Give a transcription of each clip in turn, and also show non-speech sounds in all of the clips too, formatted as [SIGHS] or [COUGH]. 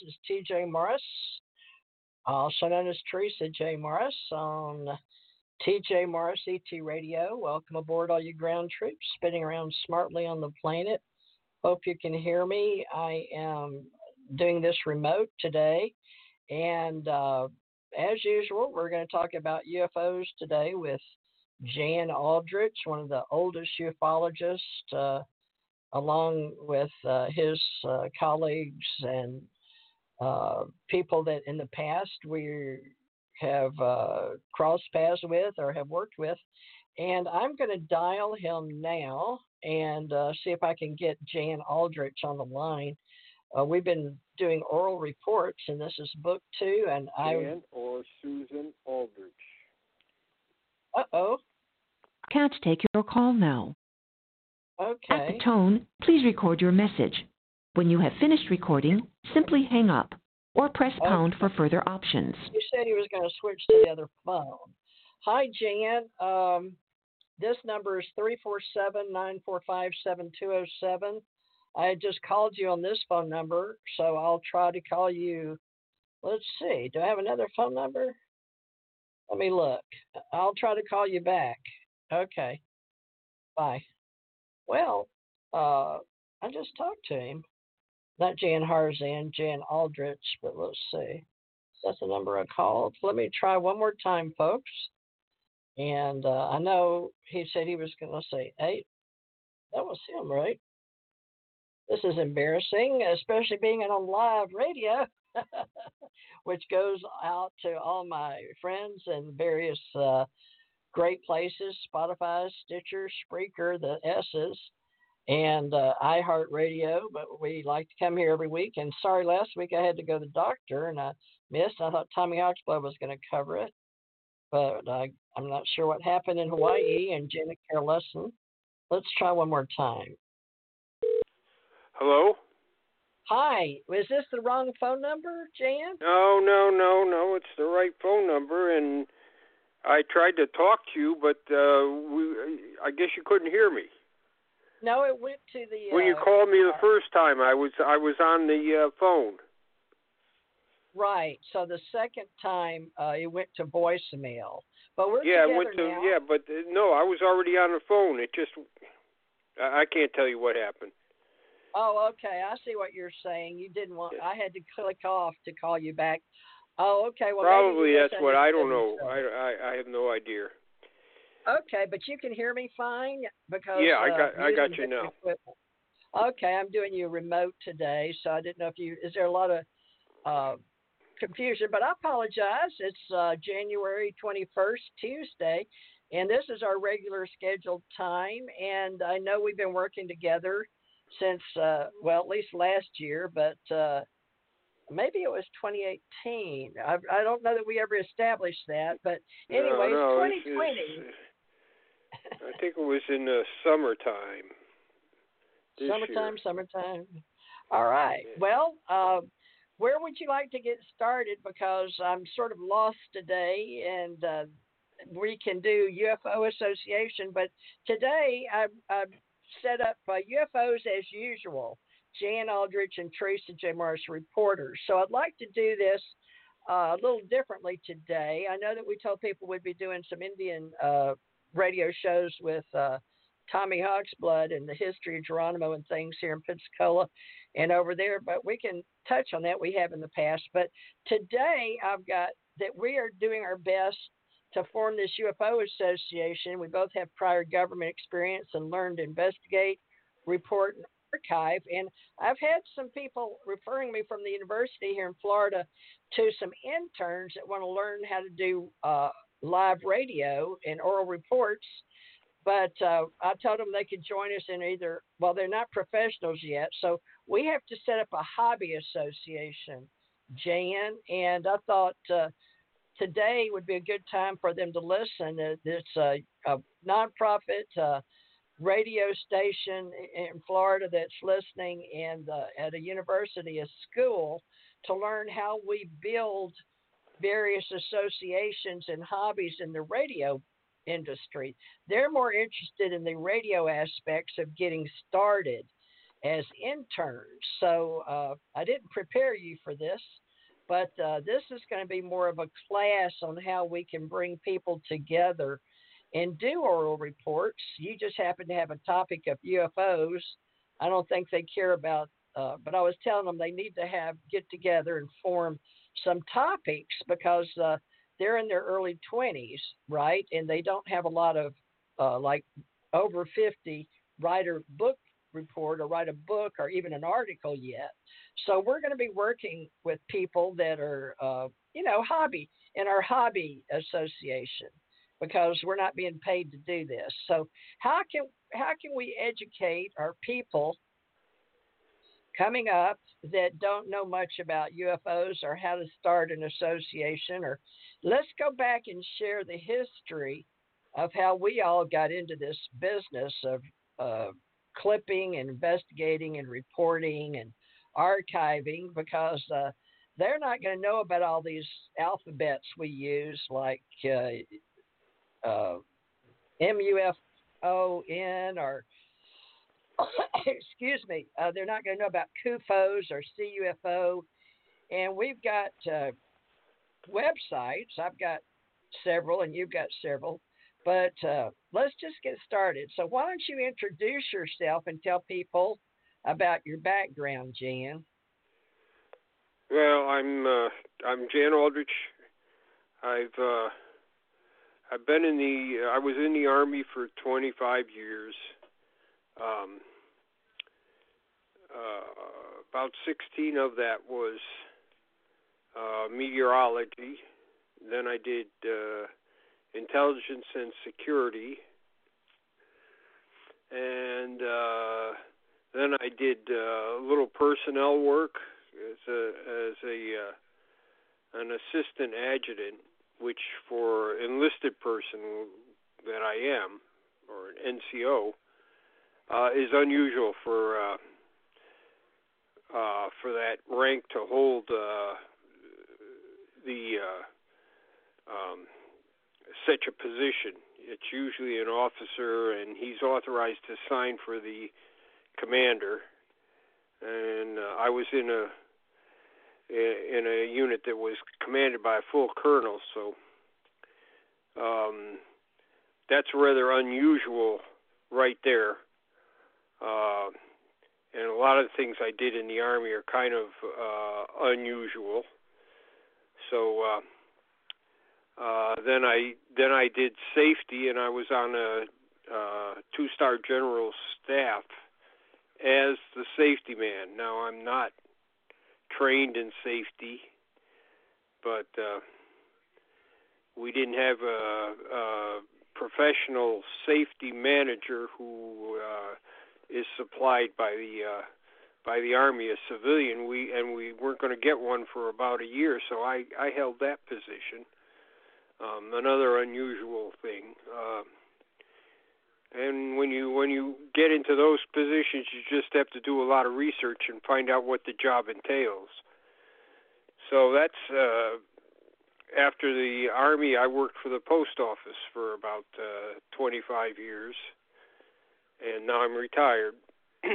This is TJ Morris, also known as Theresa J. Morris on TJ Morris ET Radio. Welcome aboard, all you ground troops spinning around smartly on the planet. Hope you can hear me. I am doing this remote today, and uh, as usual, we're going to talk about UFOs today with Jan Aldrich, one of the oldest ufologists. Uh, along with uh, his uh, colleagues and uh, people that in the past we have uh, crossed paths with or have worked with. And I'm going to dial him now and uh, see if I can get Jan Aldrich on the line. Uh, we've been doing oral reports, and this is book two. And I Jan or Susan Aldrich. Uh oh. Can't take your call now. Okay. At the tone, please record your message. When you have finished recording, simply hang up or press pound for further options. You said he was going to switch to the other phone. Hi, Jan. Um, this number is 347 945 7207. I had just called you on this phone number, so I'll try to call you. Let's see. Do I have another phone number? Let me look. I'll try to call you back. Okay. Bye. Well, uh, I just talked to him. Not Jan Harzan, Jan Aldrich, but let's see. That's the number I called. Let me try one more time, folks. And uh, I know he said he was going to say eight. That was him, right? This is embarrassing, especially being on live radio, [LAUGHS] which goes out to all my friends and various uh, great places Spotify, Stitcher, Spreaker, the S's, and uh, iHeartRadio. But we like to come here every week. And sorry, last week I had to go to the doctor and I missed. I thought Tommy Oxblood was going to cover it, but I, I'm not sure what happened in Hawaii and Jenna care lesson. Let's try one more time. Hello? Hi, is this the wrong phone number, Jan? No, no, no, no. It's the right phone number, and I tried to talk to you, but uh, we, I guess you couldn't hear me. No, it went to the. When you uh, called me the uh, first time, I was I was on the uh, phone. Right. So the second time uh, it went to voicemail. But we're yeah, together went to now. yeah, but uh, no, I was already on the phone. It just I, I can't tell you what happened. Oh, okay. I see what you're saying. You didn't want. I had to click off to call you back. Oh, okay. Well, Probably that's what I don't know. I. I I have no idea. Okay, but you can hear me fine because. Yeah, I uh, got- I got you now. equipment. Okay, I'm doing you remote today, so I didn't know if you. Is there a lot of uh, confusion? But I apologize. It's uh, January 21st, Tuesday, and this is our regular scheduled time. And I know we've been working together since uh, well, at least last year, but. Uh, Maybe it was 2018. I, I don't know that we ever established that, but anyway, no, no, it's it's- 2020. it's- I think it was in the summertime. this year. Summertime, summertime. All right. Yeah. Well, uh, where would you like to get started? Because I'm sort of lost today, and uh, we can do UFO Association, but today I've, I've set up uh, UFOs as usual. Jan Aldrich and Theresa J. Morris reporters. So I'd like to do this uh, a little differently today. I know that we told people we'd be doing some Indian uh, radio shows with uh, Tommy Hawksblood and the history of Geronimo and things here in Pensacola and over there, but we can touch on that. We have in the past. But today I've got that we are doing our best to form this UFO association. We both have prior government experience and learned to investigate, report, and archive. And I've had some people referring me from the university here in Florida to some interns that want to learn how to do uh, live radio and oral reports. but uh, I told them they could join us in either. Well, they're not professionals yet, so we have to set up a hobby association, Jan. And I thought uh, today would be a good time for them to listen. It's a, a nonprofit uh, radio station in Florida that's listening, and uh, at a university, a school, to learn how we build various associations and hobbies in the radio industry. They're more interested in the radio aspects of getting started as interns. So uh, I didn't prepare you for this, but uh, this is going to be more of a class on how we can bring people together and do oral reports. You just happen to have a topic of UFOs. I don't think they care about, uh, but I was telling them they need to have get together and form some topics because uh, they're in their early 20s, right? And they don't have a lot of uh, like over 50 writer book report or write a book or even an article yet. So we're going to be working with people that are, uh, you know, hobby in our hobby association because we're not being paid to do this. So how can how can we educate our people coming up that don't know much about UFOs or how to start an association or let's go back and share the history of how we all got into this business of uh, clipping and investigating and reporting and archiving because uh, they're not going to know about all these alphabets we use like uh, uh, MUFON or [LAUGHS] excuse me, uh, they're not going to know about CUFOs or CUFO. And we've got uh, websites. I've got several, and you've got several. But uh, let's just get started. So, why don't you introduce yourself and tell people about your background, Jan? Well, I'm uh, I'm Jan Aldrich. I've uh, I've been in the I was in the army for 25 years. Um, uh, about 16 of that was uh, meteorology. Then I did uh, intelligence and security, and uh, then I did uh, a little personnel work as a as a uh, an assistant adjutant, which for enlisted person that I am, or an NCO, uh, is unusual for uh, uh, for that rank to hold uh, the uh, um, such a position. It's usually an officer, and he's authorized to sign for the commander. And uh, I was in a in a unit that was commanded by a full colonel, so um, that's rather unusual right there. Uh, and a lot of the things I did in the army are kind of uh, unusual. So uh, uh, then I then I did safety, and I was on a uh, two-star general staff as the safety man. Now I'm not trained in safety, but uh, we didn't have a, professional safety manager who uh, is supplied by the uh, by the army, a civilian. We and we weren't going to get one for about a year, so I I held that position. Um, another unusual thing. Uh, and when you when you get into those positions, you just have to do a lot of research and find out what the job entails. So that's uh, after the army. I worked for the post office for about uh, 25 years and now I'm retired. [CLEARS THROAT]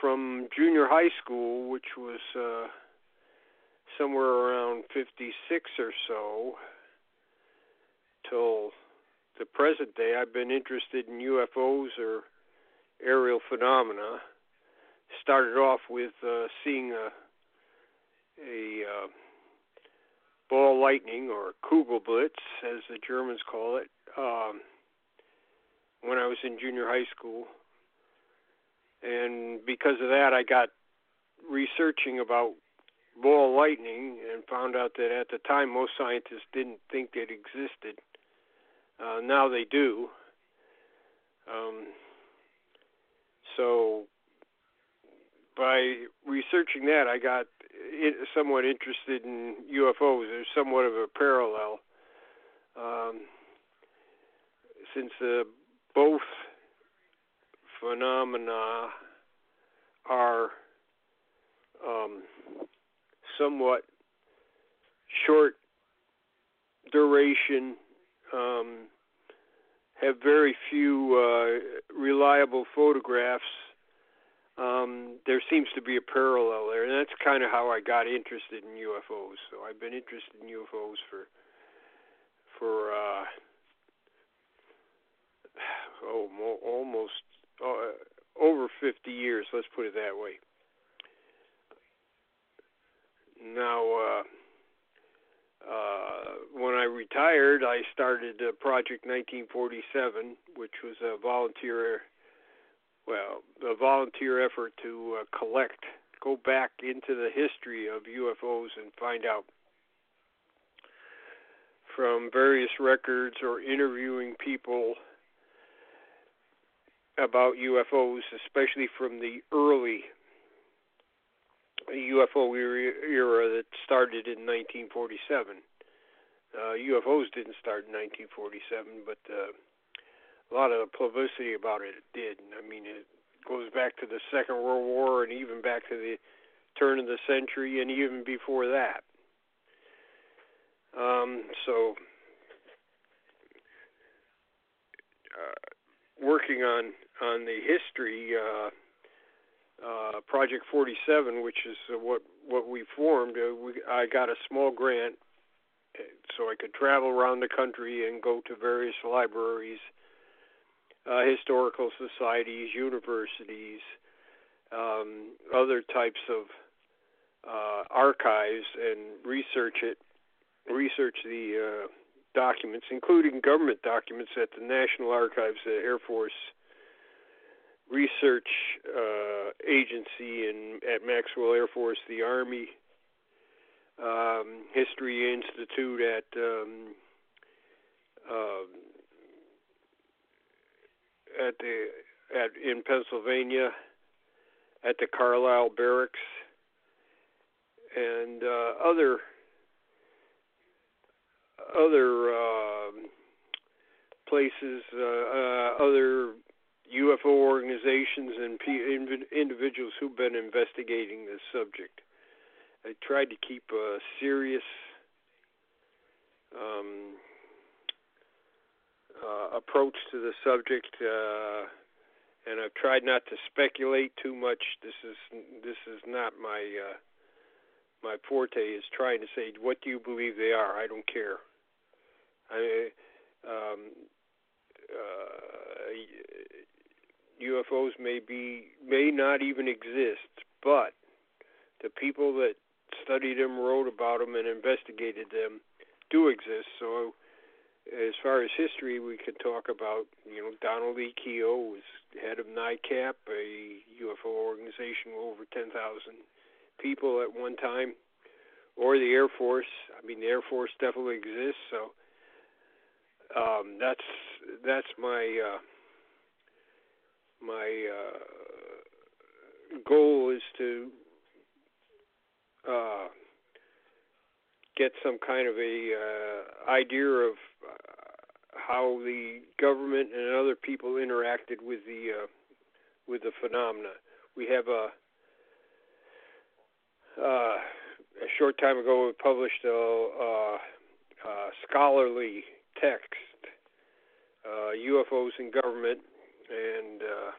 From junior high school, which was uh, somewhere around 56 or so, till the present day, I've been interested in UFOs or aerial phenomena. Started off with uh, seeing a a uh, ball lightning or Kugelblitz, as the Germans call it, um, when I was in junior high school. And because of that, I got researching about ball lightning and found out that at the time most scientists didn't think it existed. Uh, now they do. Um, so by researching that, I got somewhat interested in UFOs. There's somewhat of a parallel, um, since uh, both phenomena are um, somewhat short duration, um, have very few uh, reliable photographs. Um, there seems to be a parallel there, and that's kind of how I got interested in UFOs. So I've been interested in UFOs for for uh, oh mo- almost uh, over 50 years. Let's put it that way. Now, uh, uh, when I retired, I started uh, Project 1947, which was a volunteer, well, a volunteer effort to uh, collect, go back into the history of UFOs and find out from various records or interviewing people about UFOs, especially from the early UFO era that started in 1947. Uh, UFOs didn't start in 1947, but uh, a lot of publicity about it did. I mean, it goes back to the Second World War and even back to the turn of the century and even before that. Um, so, uh, working on on the history. Uh, uh, Project 47, which is uh, what what we formed, uh, we, I got a small grant uh, so I could travel around the country and go to various libraries, uh, historical societies, universities, um, other types of uh, archives, and research it, research the uh, documents, including government documents at the National Archives, the Air Force research uh, agency in at Maxwell Air Force, the Army um, History Institute at um, uh, at the at in Pennsylvania at the Carlisle Barracks and uh, other other uh, places, uh, uh, other UFO organizations and individuals who've been investigating this subject. I tried to keep a serious um, uh, approach to the subject, uh, and I've tried not to speculate too much. This is this is not my uh, my forte. Is trying to say what do you believe they are. I don't care. I um, uh, UFOs may be may not even exist, but the people that studied them, wrote about them, and investigated them do exist. So, as far as history, we could talk about you know Donald E. Keyhoe was head of NICAP, a UFO organization with over 10,000 people at one time, or the Air Force. I mean, the Air Force definitely exists. So. Um, that's that's my uh, my uh, goal is to uh, get some kind of a uh, idea of uh, how the government and other people interacted with the uh, with the phenomena. We have a uh, a short time ago we published a, scholarly text, UFOs and Government, and uh,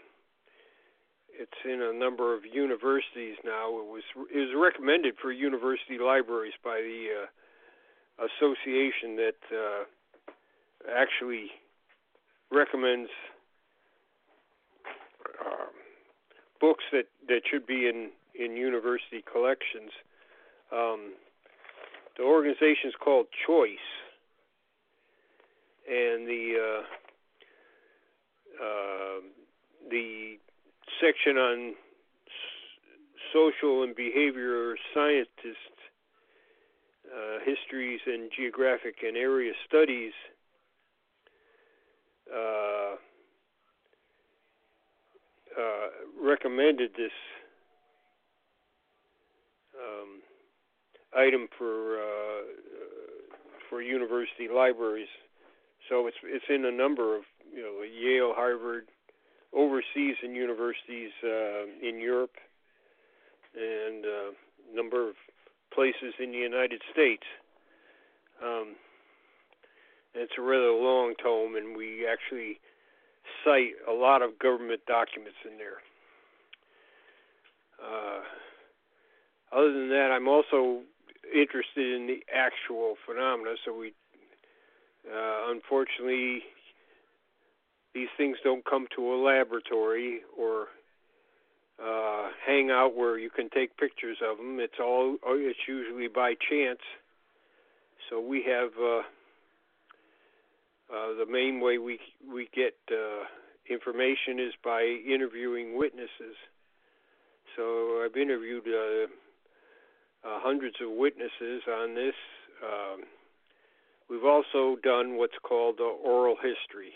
it's in a number of universities now. It was it was recommended for university libraries by the uh, association that uh, actually recommends uh, books that that should be in in university collections. Um, the organization is called Choice, and the uh, the section on social and behavior scientists, uh, histories and geographic and area studies uh, uh, recommended this um, item for uh, for university libraries. So it's it's in a number of you know Yale, Harvard, overseas in universities uh, in Europe, and a uh, number of places in the United States. Um, it's a rather long tome, and we actually cite a lot of government documents in there. Uh, other than that, I'm also interested in the actual phenomena. So we, uh, unfortunately, these things don't come to a laboratory or uh, hang out where you can take pictures of them. It's all it's usually by chance. So we have uh, uh, the main way we we get uh, information is by interviewing witnesses. So I've interviewed uh, uh, hundreds of witnesses on this. Um, we've also done what's called uh, oral history.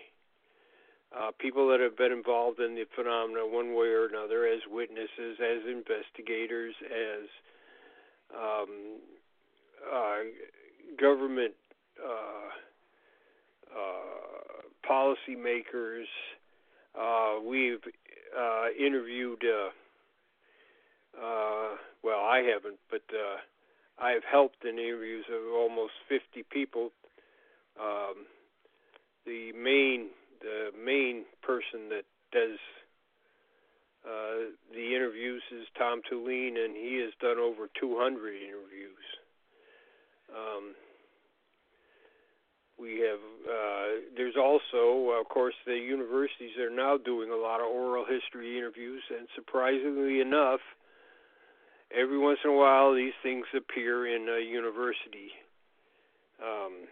Uh, people that have been involved in the phenomena one way or another as witnesses, as investigators, as um, uh, government uh, uh, policymakers. Uh, we've uh, interviewed uh, uh, well, I haven't, but uh, I have helped in interviews of almost 50 people. Um, the main the main person that does uh, the interviews is Tom Tulien, and he has done over 200 interviews. Um, we have uh, there's also, of course, the universities are now doing a lot of oral history interviews, and surprisingly enough, every once in a while these things appear in a university um,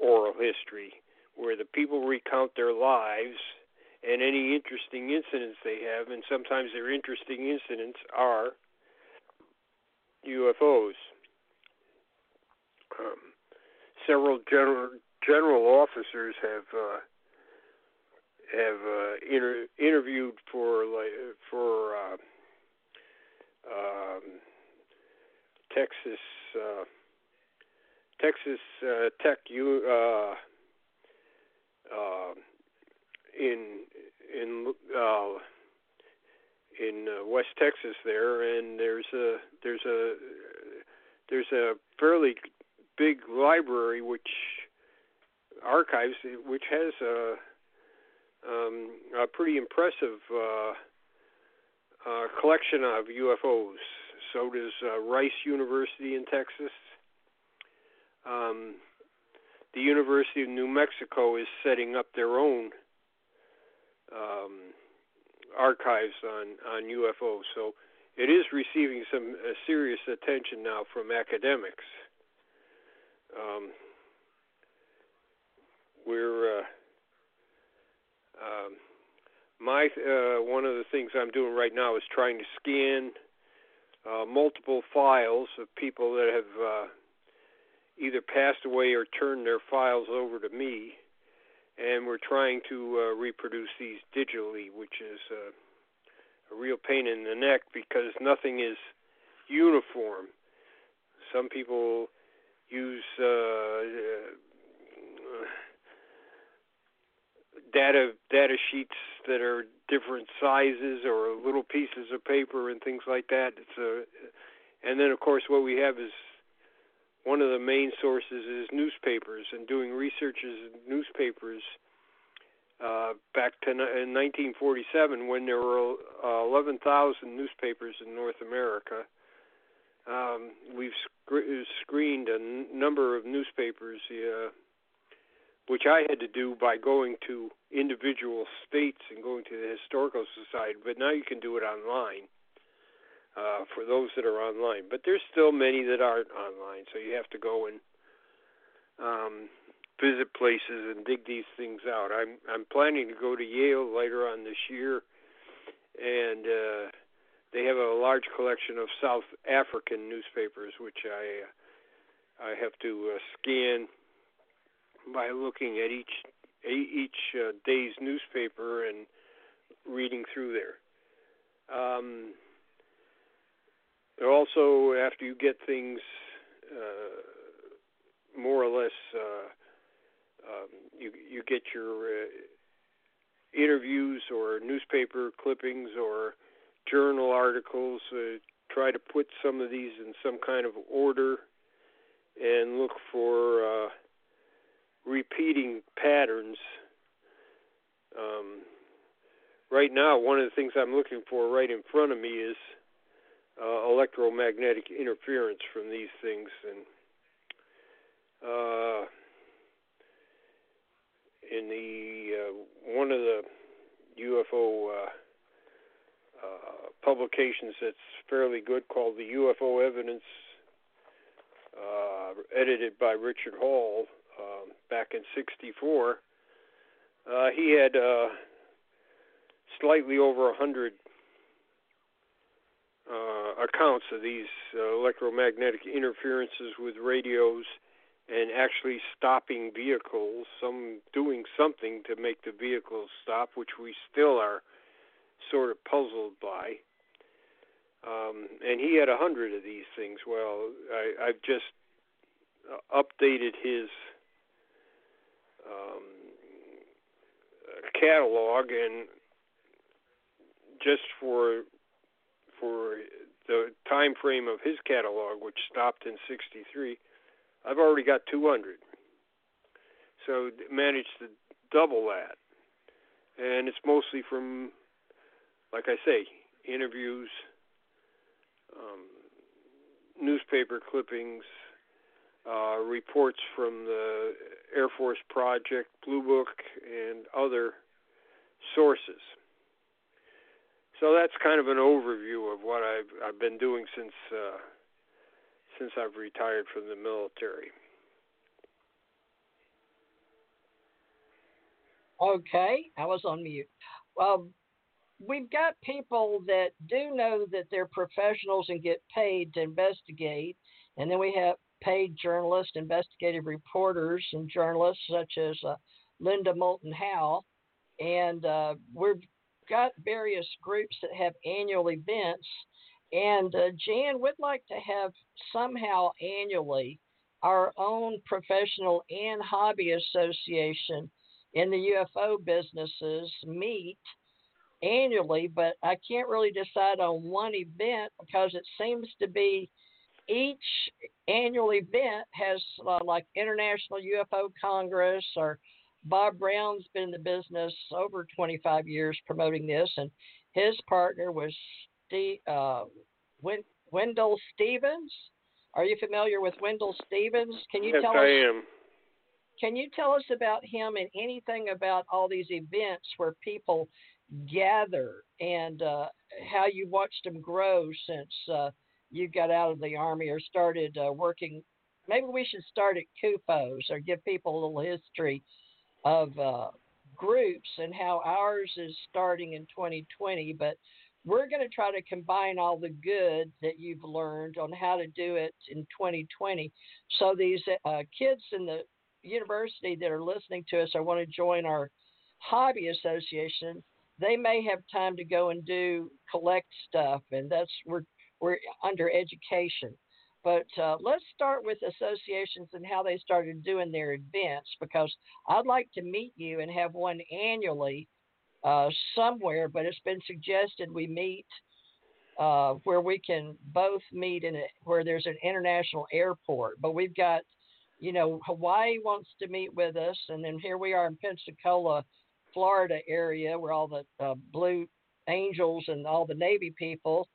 oral history where the people recount their lives and any interesting incidents they have, and sometimes their interesting incidents are UFOs. Um, several general general officers have uh, have uh, inter- interviewed for like for uh, um, Texas uh, Texas uh, Tech U uh, uh, in in uh, in uh, West Texas there, and there's a there's a there's a fairly big library which archives which has a um, a pretty impressive uh, uh, collection of UFOs. So does uh, Rice University in Texas. Um, the University of New Mexico is setting up their own um, archives on on UFOs. So it is receiving some uh, serious attention now from academics. Um, we're uh, um, my uh, one of the things I'm doing right now is trying to scan uh, multiple files of people that have uh, either passed away or turned their files over to me, and we're trying to uh, reproduce these digitally, which is uh, a real pain in the neck because nothing is uniform. Some people use uh, data data sheets that are different sizes or little pieces of paper and things like that. It's a, and then of course what we have is one of the main sources is newspapers and doing researches in newspapers. Uh, back to in 1947, when there were uh, 11,000 newspapers in North America, um, we've sc- screened a n- number of newspapers. Uh, which I had to do by going to individual states and going to the historical society. But now you can do it online uh, for those that are online. But there's still many that aren't online, so you have to go and um, visit places and dig these things out. I'm I'm planning to go to Yale later on this year, and uh, they have a large collection of South African newspapers, which I I have to uh, scan by looking at each each uh, day's newspaper and reading through there. Um, also, after you get things uh, more or less, uh, um, you you get your uh, interviews or newspaper clippings or journal articles. Uh, try to put some of these in some kind of order and look for uh, repeating patterns. Um, right now, one of the things I'm looking for right in front of me is uh, electromagnetic interference from these things, and uh, in the uh, one of the UFO uh, uh, publications that's fairly good called the UFO Evidence, uh, edited by Richard Hall um, back in '64. Uh, he had slightly over a hundred uh, accounts of these uh, electromagnetic interferences with radios and actually stopping vehicles, some doing something to make the vehicles stop, which we still are sort of puzzled by. Um, and he had a hundred of these things. Well, I, I've just updated his um, catalog, and just for for the time frame of his catalog, which stopped in '63, I've already got 200. So managed to double that, and it's mostly from, like I say, interviews, um, newspaper clippings, uh, reports from the Air Force Project, Blue Book, and other sources. So that's kind of an overview of what I've I've been doing since uh, since I've retired from the military. Okay, I was on mute. Well, we've got people that do know that they're professionals and get paid to investigate, and then we have paid journalists, investigative reporters, and journalists such as uh, Linda Moulton Howe. And uh, we've got various groups that have annual events and uh, Jan would like to have somehow annually our own professional and hobby association in the UFO businesses meet annually, but I can't really decide on one event because it seems to be each annual event has uh, like International UFO Congress or Bob Brown's been in the business over 25 years promoting this, and his partner was Steve, uh, Wendell Stevens. Are you familiar with Wendell Stevens? Can you yes, tell I us? am. Can you tell us about him and anything about all these events where people gather and uh, how you watched them grow since uh, you got out of the army or started uh, working? Maybe we should start at CUFOS or give people a little history of uh, groups and how ours is starting in 2020. But we're going to try to combine all the good that you've learned on how to do it in 2020. So these uh, kids in the university that are listening to us I want to join our hobby association, they may have time to go and do collect stuff, and that's we're we're under education. But uh, let's start with associations and how they started doing their events because I'd like to meet you and have one annually uh, somewhere, but it's been suggested we meet uh, where we can both meet in a, where there's an international airport. But we've got, you know, Hawaii wants to meet with us, and then here we are in Pensacola, Florida area where all the uh, Blue Angels and all the Navy people.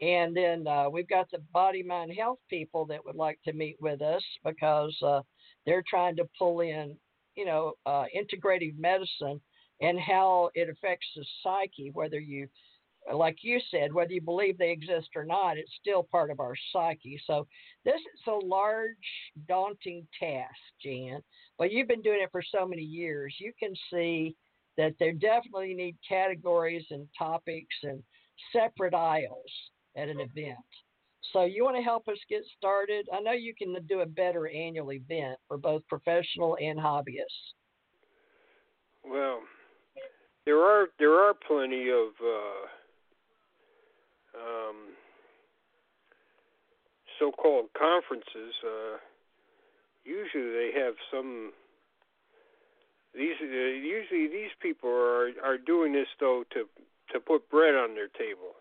And then uh, we've got the body, mind, health people that would like to meet with us because uh, they're trying to pull in, you know, uh, integrative medicine and how it affects the psyche, whether you, like you said, whether you believe they exist or not, it's still part of our psyche. So this is a large, daunting task, Jan, but you've been doing it for so many years. You can see that there definitely need categories and topics and separate aisles at an event. So you want to help us get started? I know you can do a better annual event for both professional and hobbyists. Well, there are there are plenty of uh, um, so-called conferences. Uh, usually, they have some. These uh, usually these people are are doing this though to to put bread on their table.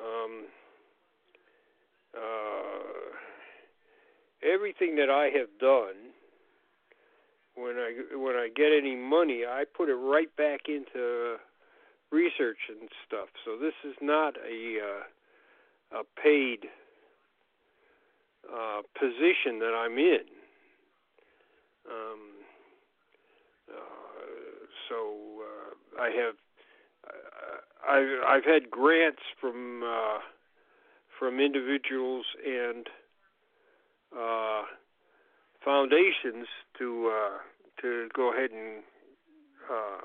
Um, uh, everything that I have done when I when I get any money, I put it right back into research and stuff. So this is not a uh, a paid uh, position that I'm in. Um, uh, so uh, I have uh, I've had grants from uh, from individuals and uh, foundations to uh, to go ahead and uh,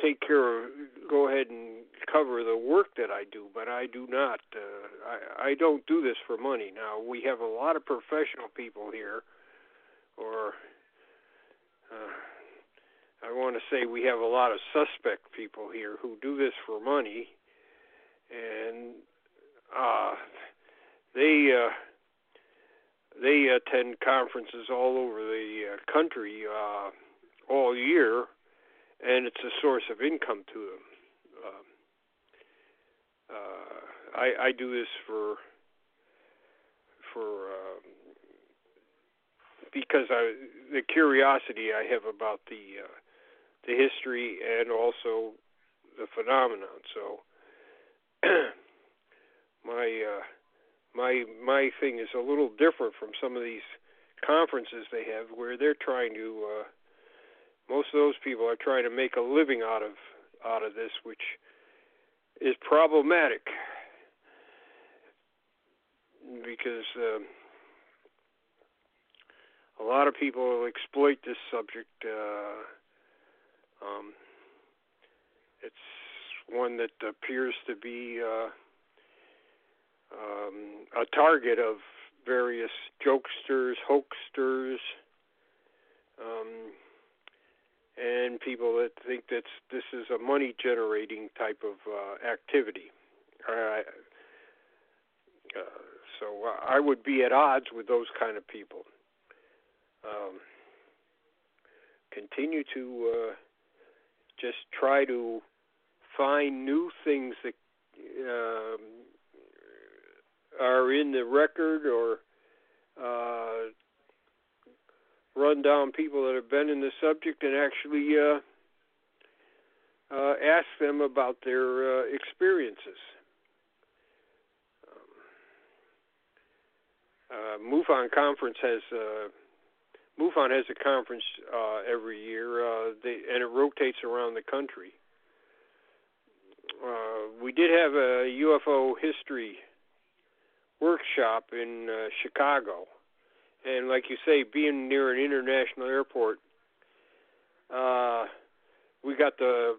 take care of, go ahead and cover the work that I do, but I do not. Uh, I I don't do this for money. Now we have a lot of professional people here, or I want to say we have a lot of suspect people here who do this for money, and uh, they. Uh, they attend conferences all over the uh, country uh, all year, and it's a source of income to them. Um, uh, I, I do this for for um, because I the curiosity I have about the uh, the history and also the phenomenon. So [CLEARS THROAT] my uh, my my thing is a little different from some of these conferences they have where they're trying to uh most of those people are trying to make a living out of out of this which is problematic because um, a lot of people exploit this subject uh, um, it's one that appears to be uh, um, a target of various jokesters, hoaxsters, um, and people that think that this is a money generating type of uh, activity. Uh, uh, so I would be at odds with those kind of people. Um, continue to uh, just try to find new things that um, are in the record or uh, run down people that have been in the subject and actually uh, uh, ask them about their uh, experiences. Um, uh, MUFON conference has uh, MUFON has a conference uh, every year, uh, they, and it rotates around the country. Uh, we did have a UFO history workshop in uh, Chicago, and like you say, being near an international airport, uh, we got the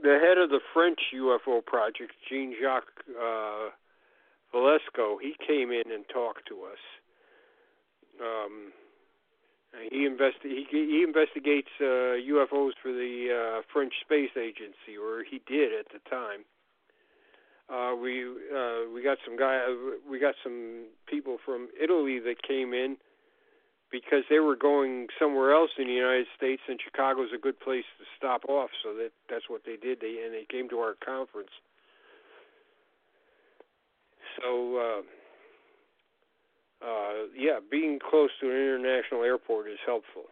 the head of the French UFO project, Jean Jacques uh, Velasco. He came in and talked to us. Um, he investi- he, he investigates uh, UFOs for the uh, French Space Agency, or he did at the time uh, we uh, we got some guy we got some people from Italy that came in because they were going somewhere else in the United States, and Chicago's a good place to stop off. So that that's what they did. They and they came to our conference. So uh, uh, yeah, being close to an international airport is helpful.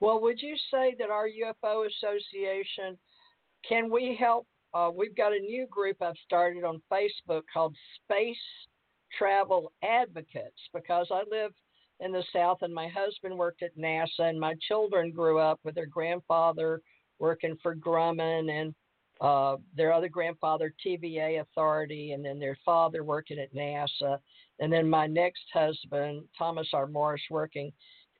Well, would you say that our UFO Association can we help? Uh, we've got a new group I've started on Facebook called Space Travel Advocates because I live in the South and my husband worked at NASA and my children grew up with their grandfather working for Grumman and uh, their other grandfather TVA Authority and then their father working at NASA and then my next husband Thomas R. Morris working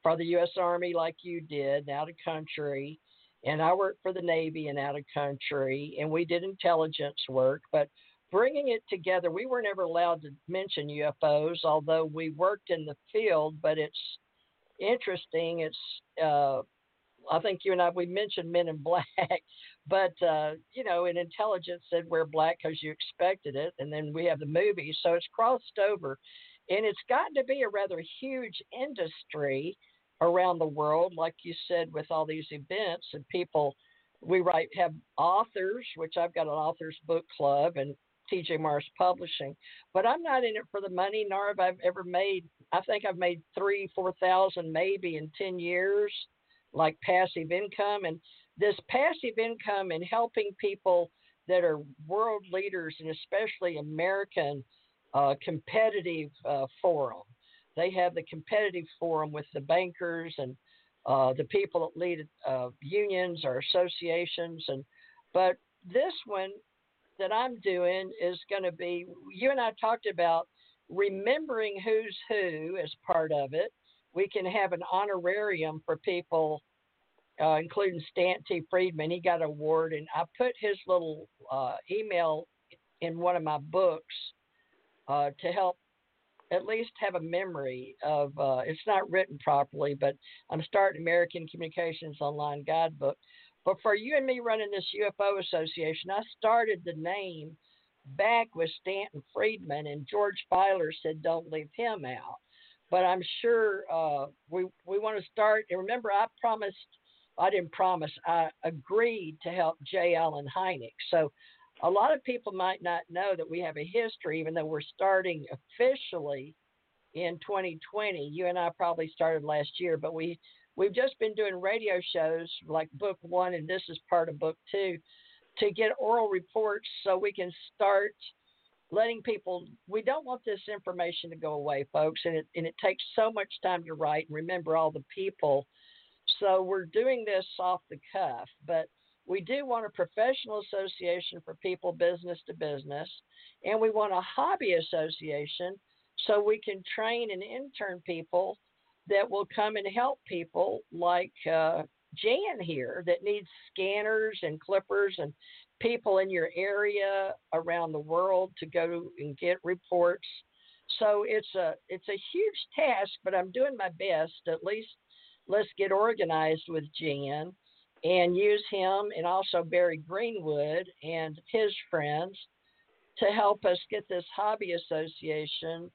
for the U.S. Army like you did, out of country. And I worked for the Navy and out of country. And we did intelligence work. But bringing it together. We were never allowed to mention UFOs, although we worked in the field. But it's interesting. It's uh, I think you and I we mentioned Men in Black, [LAUGHS] but uh, you know, in intelligence said wear black because you expected it, and then we have the movie, so it's crossed over, and it's gotten to be a rather huge industry around the world, like you said, with all these events and people. We write have authors, which I've got an authors book club, and TJ Mars Publishing, but I'm not in it for the money, nor have I ever made. I think I've made three, four thousand maybe in ten years like passive income. And this passive income and helping people that are world leaders and especially American uh, competitive uh, forum. They have the competitive forum with the bankers and uh, the people that lead uh, unions or associations. And but this one that I'm doing is going to be. You and I talked about remembering who's who as part of it we can have an honorarium for people, uh, including Stan T. Friedman. He got an award, and I put his little uh, email in one of my books uh, to help at least have a memory of. Uh, it's not written properly, but I'm starting American Communications Online Guidebook. But for you and me running this UFO Association, I started the name back with Stanton Friedman, and George Filer said, "Don't leave him out." But I'm sure uh, we we want to start. And remember, I promised, I didn't promise, I agreed to help J. Allen Hynek. So a lot of people might not know that we have a history, even though we're starting officially in 2020. You and I probably started last year, but we we've just been doing radio shows like book one, and this is part of book two, to get oral reports so we can start letting people we don't want this information to go away folks and it and it takes so much time to write and remember all the people. So we're doing this off the cuff but we do want a professional association for people business to business and we want a hobby association so we can train and intern people that will come and help people like uh, Jan here that needs scanners and clippers and people in your area around the world to go and get reports. So it's a it's a huge task, but I'm doing my best. At least let's get organized with Jan and use him and also Barry Greenwood and his friends to help us get this hobby association.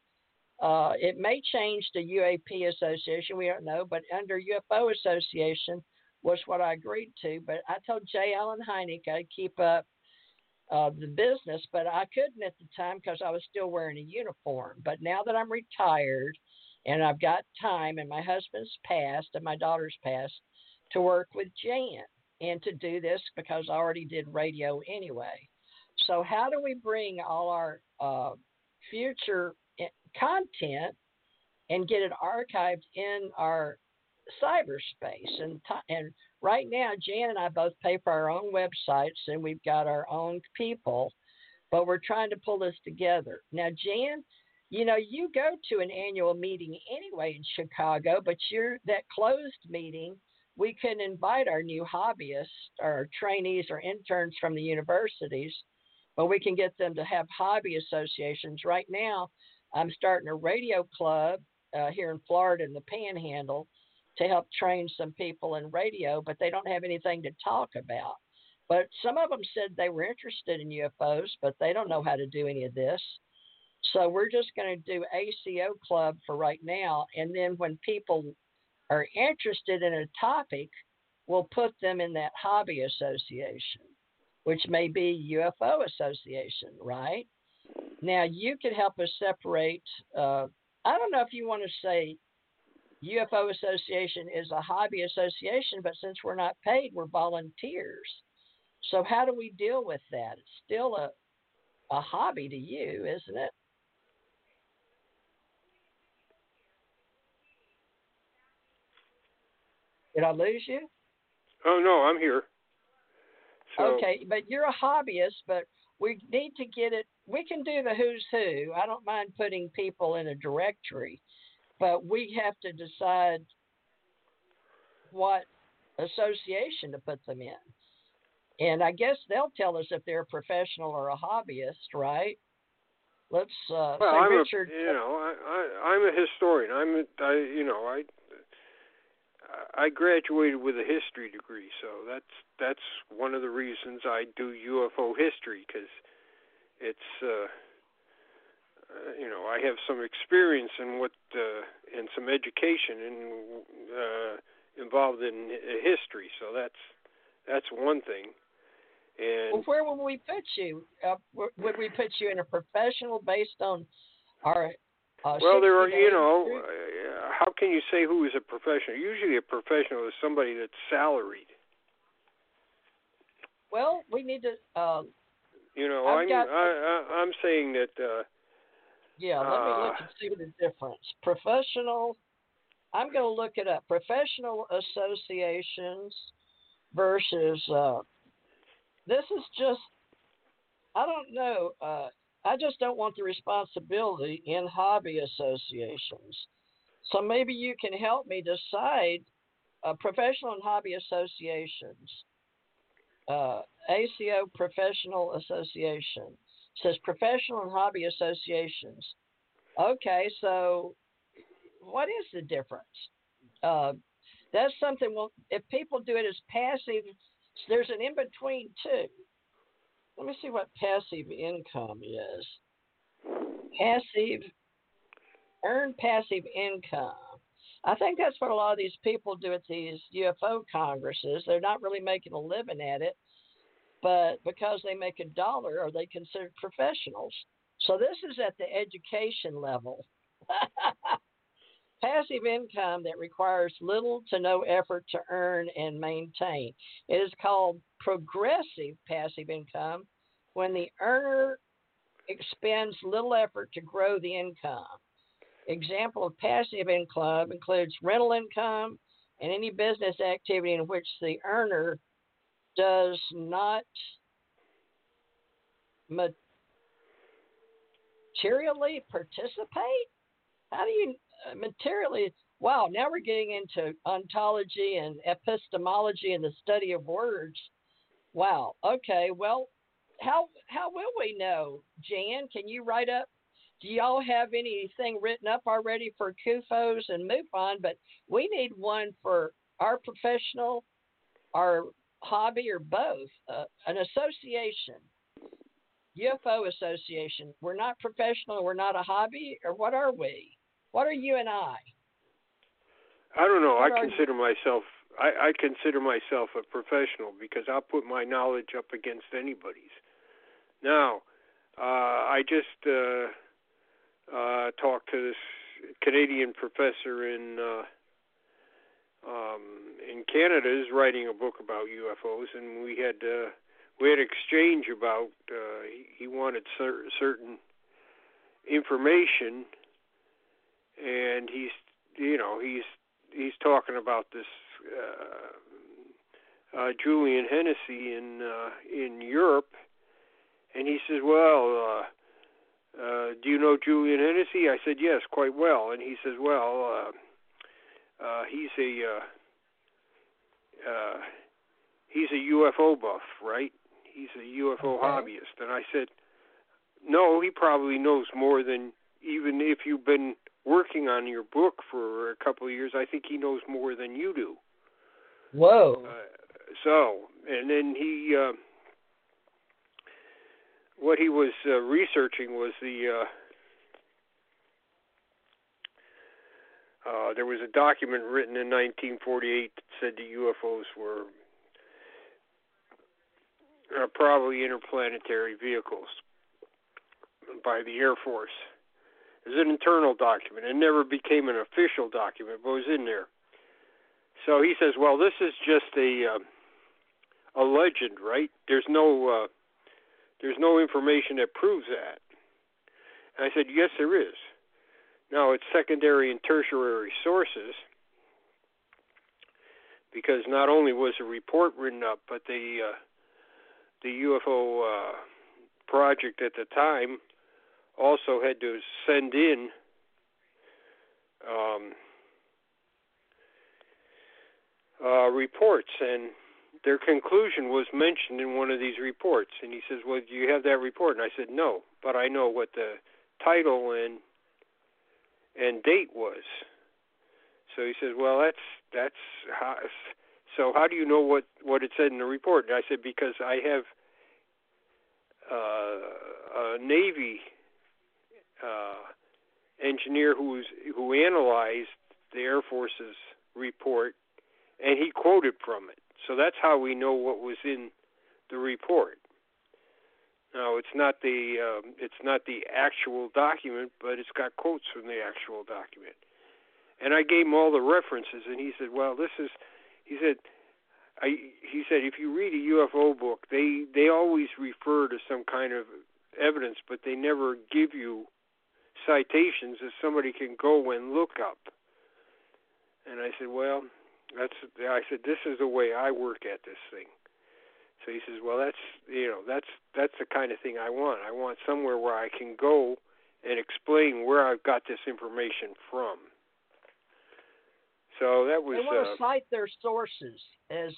Uh, it may change to UAP association, we don't know, but under UFO association, was what I agreed to. But I told J. Allen Hynek I'd keep up uh, the business, but I couldn't at the time because I was still wearing a uniform. But now that I'm retired and I've got time, and my husband's passed and my daughter's passed, to work with Jan and to do this because I already did radio anyway. So, how do we bring all our uh, future eh, content and get it archived in our cyberspace. And, and right now, Jan and I both pay for our own websites and we've got our own people, but we're trying to pull this together. Now, Jan, you know, you go to an annual meeting anyway in Chicago, but you're that closed meeting. We can invite our new hobbyists or trainees or interns from the universities, but we can get them to have hobby associations. Right now, I'm starting a radio club uh, here in Florida in the Panhandle to help train some people in radio, but they don't have anything to talk about. But some of them said they were interested in UFOs, but they don't know how to do any of this. So we're just going to do ACO Club for right now. And then when people are interested in a topic, we'll put them in that hobby association, which may be UFO association, right? Now you could help us separate. Uh, I don't know if you want to say UFO Association is a hobby association, but since we're not paid, we're volunteers. So how do we deal with that? It's still a a hobby to you, isn't it? Did I lose you? Oh no, I'm here. So... Okay, but you're a hobbyist, but we need to get it. We can do the who's who. I don't mind putting people in a directory but we have to decide what association to put them in. and I guess they'll tell us if they're a professional or a hobbyist, right? Let's uh, well, I'm Richard. A, you know, I, I I'm a historian. I'm a, I you know I I graduated with a history degree, so that's that's one of the reasons I do UFO history because it's uh, uh, you know I have some experience in what uh, and some education in uh, involved in history, so that's that's one thing. And well, where would we put you? Uh, would we put you in a professional based on our? Uh, well, there are, you know, uh, how can you say who is a professional? Usually, a professional is somebody that's salaried. Well, we need to. Uh, You know, I've I'm got- I, I, I'm saying that. Uh, yeah, let me look Uh, and see the difference. Professional. I'm going to look it up. Professional associations versus. Uh, this is just. I don't know. Uh, I just don't want the responsibility in hobby associations. So maybe you can help me decide uh, professional and hobby associations. Uh, ACO Professional Association says professional and hobby associations. Okay, so what is the difference? Uh, that's something. Well, if people do it as passive, there's an in between too. Let me see what passive income is. Passive, earn passive income. I think that's what a lot of these people do at these UFO congresses. They're not really making a living at it, but because they make a dollar, are they considered professionals? So this is at the education level. [LAUGHS] Passive income that requires little to no effort to earn and maintain. It is called progressive passive income when the earner expends little effort to grow the income. Example of passive income includes rental income and any business activity in which the earner does not materially participate. How do you uh, materially? Wow, now we're getting into ontology and epistemology and the study of words. Wow. Okay. Well, how how will we know, Jan? Can you write up? Do y'all have anything written up already for CUFOS and MUFON? But we need one for our professional, our hobby, or both. Uh, an association, UFO association. We're not professional. We're not a hobby, or what are we? What are you and I? I don't know. What I are you? consider myself. I, I consider myself a professional because I'll put my knowledge up against anybody's. Now, uh, I just uh, uh, talked to this Canadian professor in uh, um, in Canada is writing a book about UFOs, and we had uh, we had exchange about uh, he, wanted cer- certain information, and he's you know he's he's talking about this uh, uh, Julian Hennessy in uh, in Europe, and he says, "Well, uh, uh, do you know Julian Hennessy?" I said, "Yes, quite well." And he says, "Well, uh, uh, he's a uh, uh, he's a UFO buff, right? He's a UFO Okay. hobbyist." And I said, "No, he probably knows more than even if you've been working on your book for a couple of years. I think he knows more than you do." Whoa. Uh, so, and then he, uh, what he was uh, researching was the, uh, uh, there was a document written in 1948 that said the UFOs were uh, probably interplanetary vehicles by the Air Force. It was an internal document. It never became an official document, but it was in there. So he says, "Well, this is just a uh, a legend, right? There's no uh, there's no information that proves that." And I said, "Yes, there is. Now it's secondary and tertiary sources." Because not only was a report written up, but the uh, the UFO uh, project at the time also had to send in um, uh, reports, and their conclusion was mentioned in one of these reports. And he says, Well, do you have that report? And I said, No, but I know what the title and and date was. So he says, Well, that's that's how. So how do you know what what it said in the report? And I said, Because I have uh, a Navy uh, engineer who's who analyzed the Air Force's report, and he quoted from it. So that's how we know what was in the report. Now it's not the um, it's not the actual document, but it's got quotes from the actual document. And I gave him all the references, and he said, "Well, this is," he said, I, he said, if you read a UFO book, they they always refer to some kind of evidence, but they never give you citations that somebody can go and look up. And I said, well, that's I said this is the way I work at this thing. So he says, well, that's you know that's that's the kind of thing I want. I want somewhere where I can go and explain where I've got this information from. So that was. They want uh, to cite their sources as.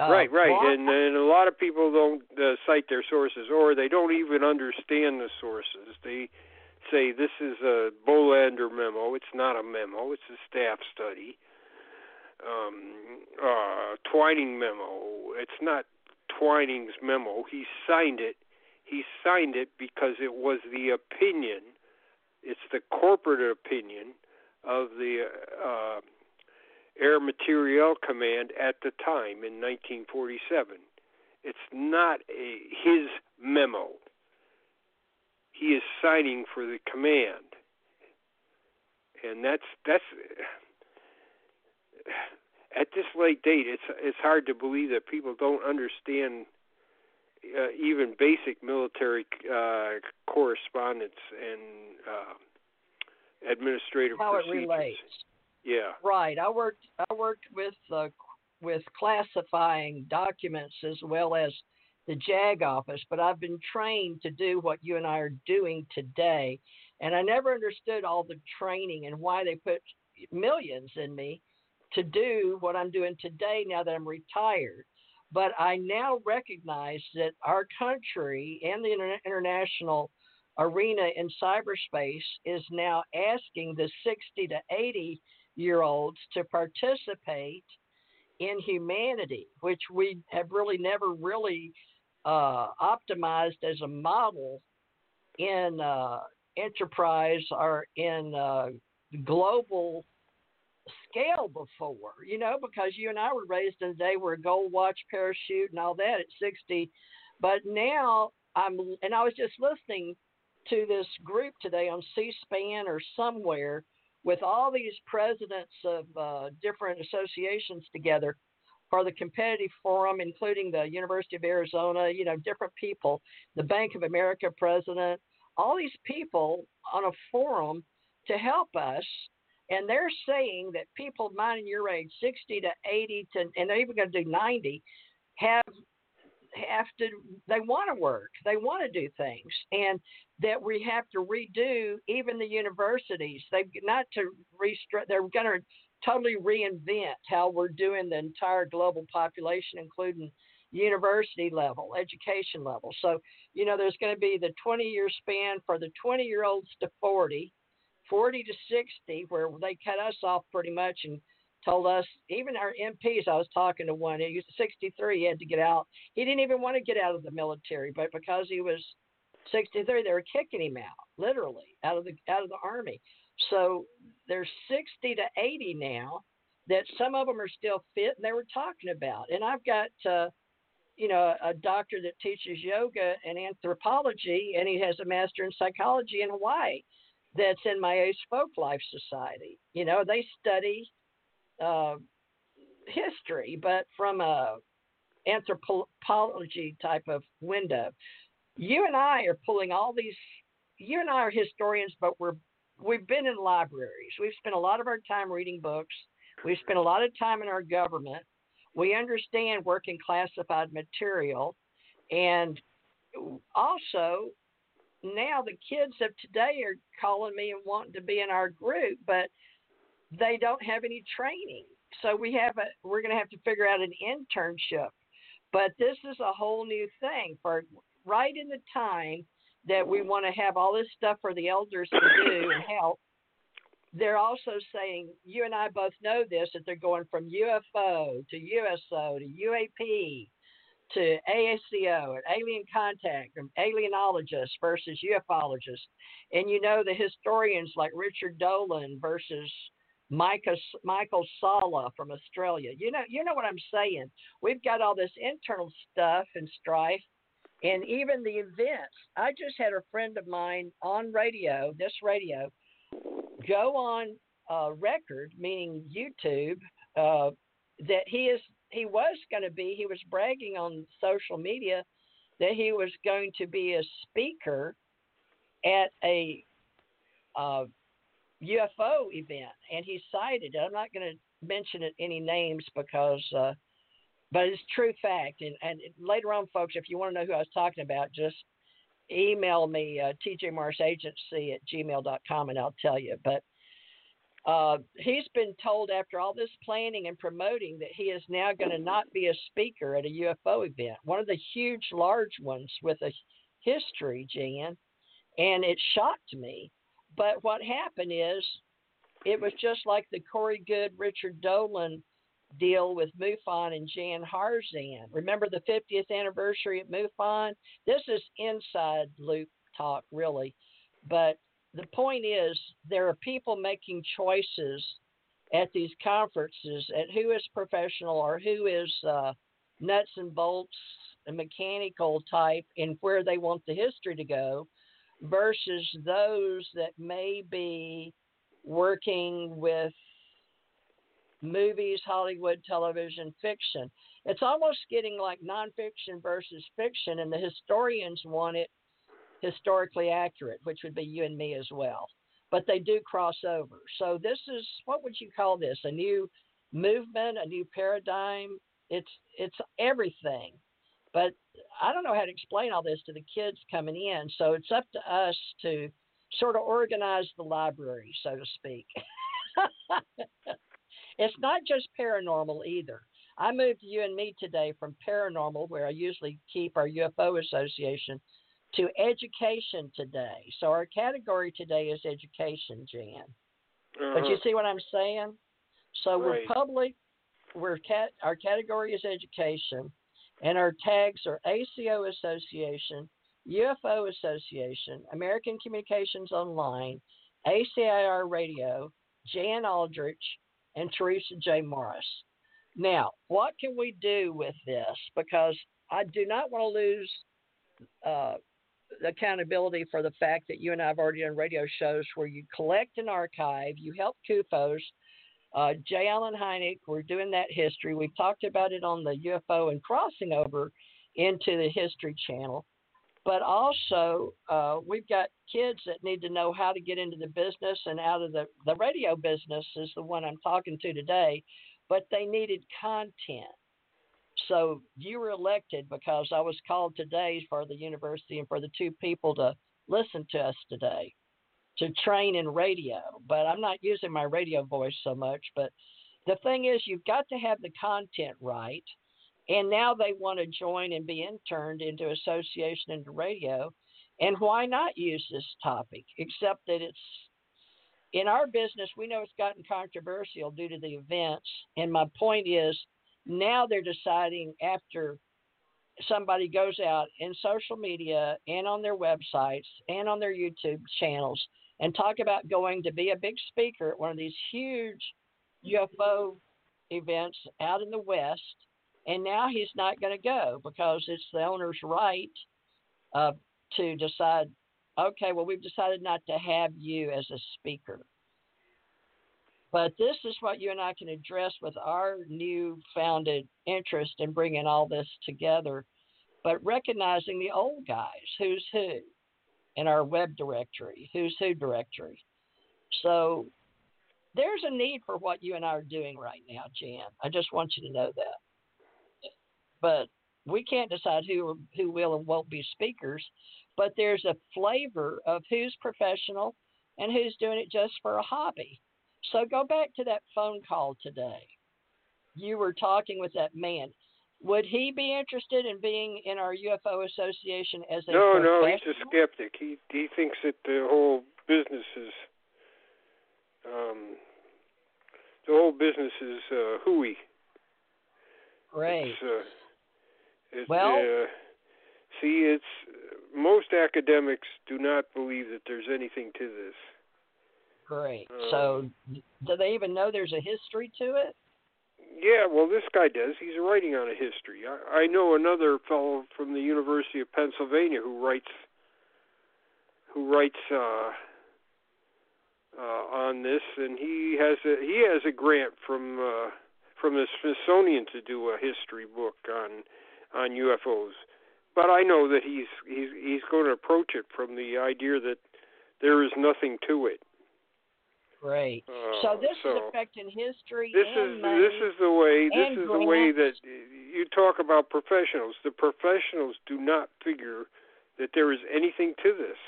Uh, right, right, and and a lot of people don't uh, cite their sources, or they don't even understand the sources. They say this is a Bolender memo. It's not a memo. It's a staff study. Um, uh, Twining memo. It's not Twining's memo. He signed it. He signed it because it was the opinion. It's the corporate opinion of the uh, Air Materiel Command at the time in 1947. It's not a, his memo. He is signing for the command, and that's that's at this late date. It's it's hard to believe that people don't understand uh, even basic military uh, correspondence and uh, administrative procedures. how it relates. Yeah. Right. I worked. I worked with uh, with classifying documents as well as the JAG office, but I've been trained to do what you and I are doing today, and I never understood all the training and why they put millions in me to do what I'm doing today. Now that I'm retired. But I now recognize that our country and the inter- international arena in cyberspace is now asking the 60 to 80 year olds to participate in humanity, which we have really never really uh, optimized as a model in uh, enterprise or in uh, global scale before, you know, because you and I were raised in a day where gold watch, parachute, and all that at 60. But now I'm, and I was just listening to this group today on C SPAN or somewhere with all these presidents of uh, different associations together for the competitive forum, including the University of Arizona, you know, different people, the Bank of America president, all these people on a forum to help us. And they're saying that people mine your age, 60 to 80 to, and they're even going to do 90, have have to they want to work they want to do things and that we have to redo even the universities. They've not to restructure they're going to totally reinvent how we're doing the entire global population including university level education level. So you know there's going to be the 20 year span for the 20 year olds to 40 40 to 60 where they cut us off pretty much and told us, even our MPs, I was talking to one, he was 63, he had to get out. He didn't even want to get out of the military, but because he was 63, they were kicking him out, literally, out of the out of the army. So there's 60 to 80 now that some of them are still fit, and they were talking about. And I've got, uh, you know, a doctor that teaches yoga and anthropology, and he has a master in psychology in Hawaii. That's in my Ace Folk Life Society. You know, they study uh, history, but from a anthropology type of window. You and I are pulling all these. You and I are historians, but we're we've been in libraries. We've spent a lot of our time reading books. We've spent a lot of time in our government. We understand working classified material, and also now the kids of today are calling me and wanting to be in our group, but they don't have any training. So we have a we're going to have to figure out an internship But this is a whole new thing for right in the time that we want to have all this stuff for the elders to do and help. They're also saying, you and I both know this, that they're going from UFO to USO to UAP to ASCO and alien contact and alienologists versus ufologists. And you know the historians like Richard Dolan versus Micah, Michael Salla from Australia. You know, you know what I'm saying. We've got all this internal stuff and strife, and even the events. I just had a friend of mine on radio, this radio, go on record, meaning YouTube, uh, that he is he was going to be. He was bragging on social media that he was going to be a speaker at a uh, UFO event, and he cited. I'm not going to mention it, any names because, uh, but it's true fact. And, and later on, folks, if you want to know who I was talking about, just email me uh, tjmarsagency at gmail.com and I'll tell you. But uh, he's been told after all this planning and promoting that he is now going to not be a speaker at a UFO event, one of the huge, large ones with a history, Jan. And it shocked me but what happened is it was just like the Corey Goode, Richard Dolan deal with MUFON and Jan Harzan. Remember the 50th anniversary at MUFON? This is inside loop talk, really. But the point is, there are people making choices at these conferences at who is professional or who is uh, nuts and bolts and mechanical type and where they want the history to go versus those that may be working with movies, Hollywood, television, fiction. It's almost getting like nonfiction versus fiction, and the historians want it historically accurate, which would be you and me as well. But they do cross over. So this is what would you call this? A new movement, a new paradigm. It's it's everything. But I don't know how to explain all this to the kids coming in. So it's up to us to sort of organize the library, so to speak. [LAUGHS] it's not just paranormal either. I moved you and me today from paranormal, where I usually keep our UFO association, to education today. So our category today is education, Jan. Uh-huh. But you uh-huh. see what I'm saying? So right. we're public. We're cat. Our category is education. And our tags are ACO Association, UFO Association, American Communications Online, ACIR Radio, Jan Aldrich, and Theresa J. Morris. Now, what can we do with this? Because I do not want to lose uh, accountability for the fact that you and I have already done radio shows where you collect and archive, you help CUFOS. uh, J. Allen Hynek, we're doing that history. We've talked about it on the UFO and crossing over into the History Channel. But also, uh, we've got kids that need to know how to get into the business and out of the, the radio business, is the one I'm talking to today. But they needed content. So you were elected because I was called today for the university and for the two people to listen to us today to train in radio, but I'm not using my radio voice so much. But the thing is, you've got to have the content right. And now they want to join and be interned into association into radio. And why not use this topic? Except that it's in our business, we know it's gotten controversial due to the events. And my point is, now they're deciding after somebody goes out in social media and on their websites and on their YouTube channels and talk about going to be a big speaker at one of these huge UFO events out in the West. And now he's not going to go because it's the owner's right uh, to decide, okay, well, we've decided not to have you as a speaker. But this is what you and I can address with our new founded interest in bringing all this together, but recognizing the old guys, who's who in our web directory, Who's Who directory. So there's a need for what you and I are doing right now, Jan. I just want you to know that. But we can't decide who who will and won't be speakers, but there's a flavor of who's professional and who's doing it just for a hobby. So go back to that phone call today. You were talking with that man. Would he be interested in being in our UFO association as a no, no, he's a skeptic. He he thinks that the whole business is um, the whole business is uh, hooey. Great. It's, uh, it's, Well- uh, see, it's most academics do not believe that there's anything to this. Great. Uh, so, do they even know there's a history to it? Yeah, well, this guy does. He's writing on a history. I, I know another fellow from the University of Pennsylvania who writes who writes uh, uh, on this, and he has a he has a grant from uh, from the Smithsonian to do a history book on on UFOs. But I know that he's he's he's going to approach it from the idea that there is nothing to it. Great. Uh, so this so is affecting history this and is money. this is the way this is the way that you talk about professionals. The professionals do not figure that there is anything to this.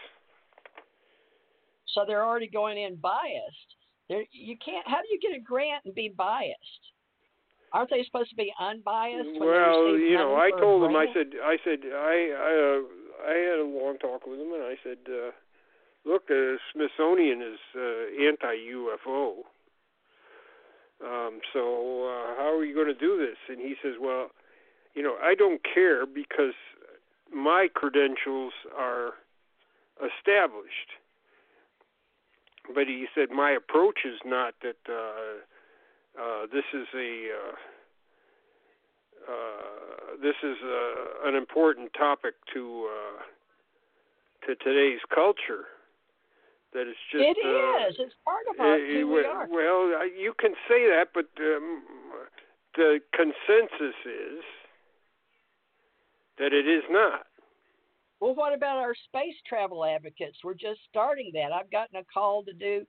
so they're already going in biased. There, you can't. How do you get a grant and be biased? Aren't they supposed to be unbiased? Well, you know, I told them. I said, I said, I I, uh, I had a long talk with them, and I said, uh, look, the Smithsonian is uh, anti-UFO. Um, so uh, how are you going to do this? And he says, well, you know, I don't care because my credentials are established. But he said my approach is not that uh, uh, this is a uh, uh, this is uh, an important topic to uh, to today's culture. That it's just It uh, is. It's part of our, uh, who we well, are. well, you can say that, but um, the consensus is that it is not. Well, what about our space travel advocates? We're just starting that. I've gotten a call to do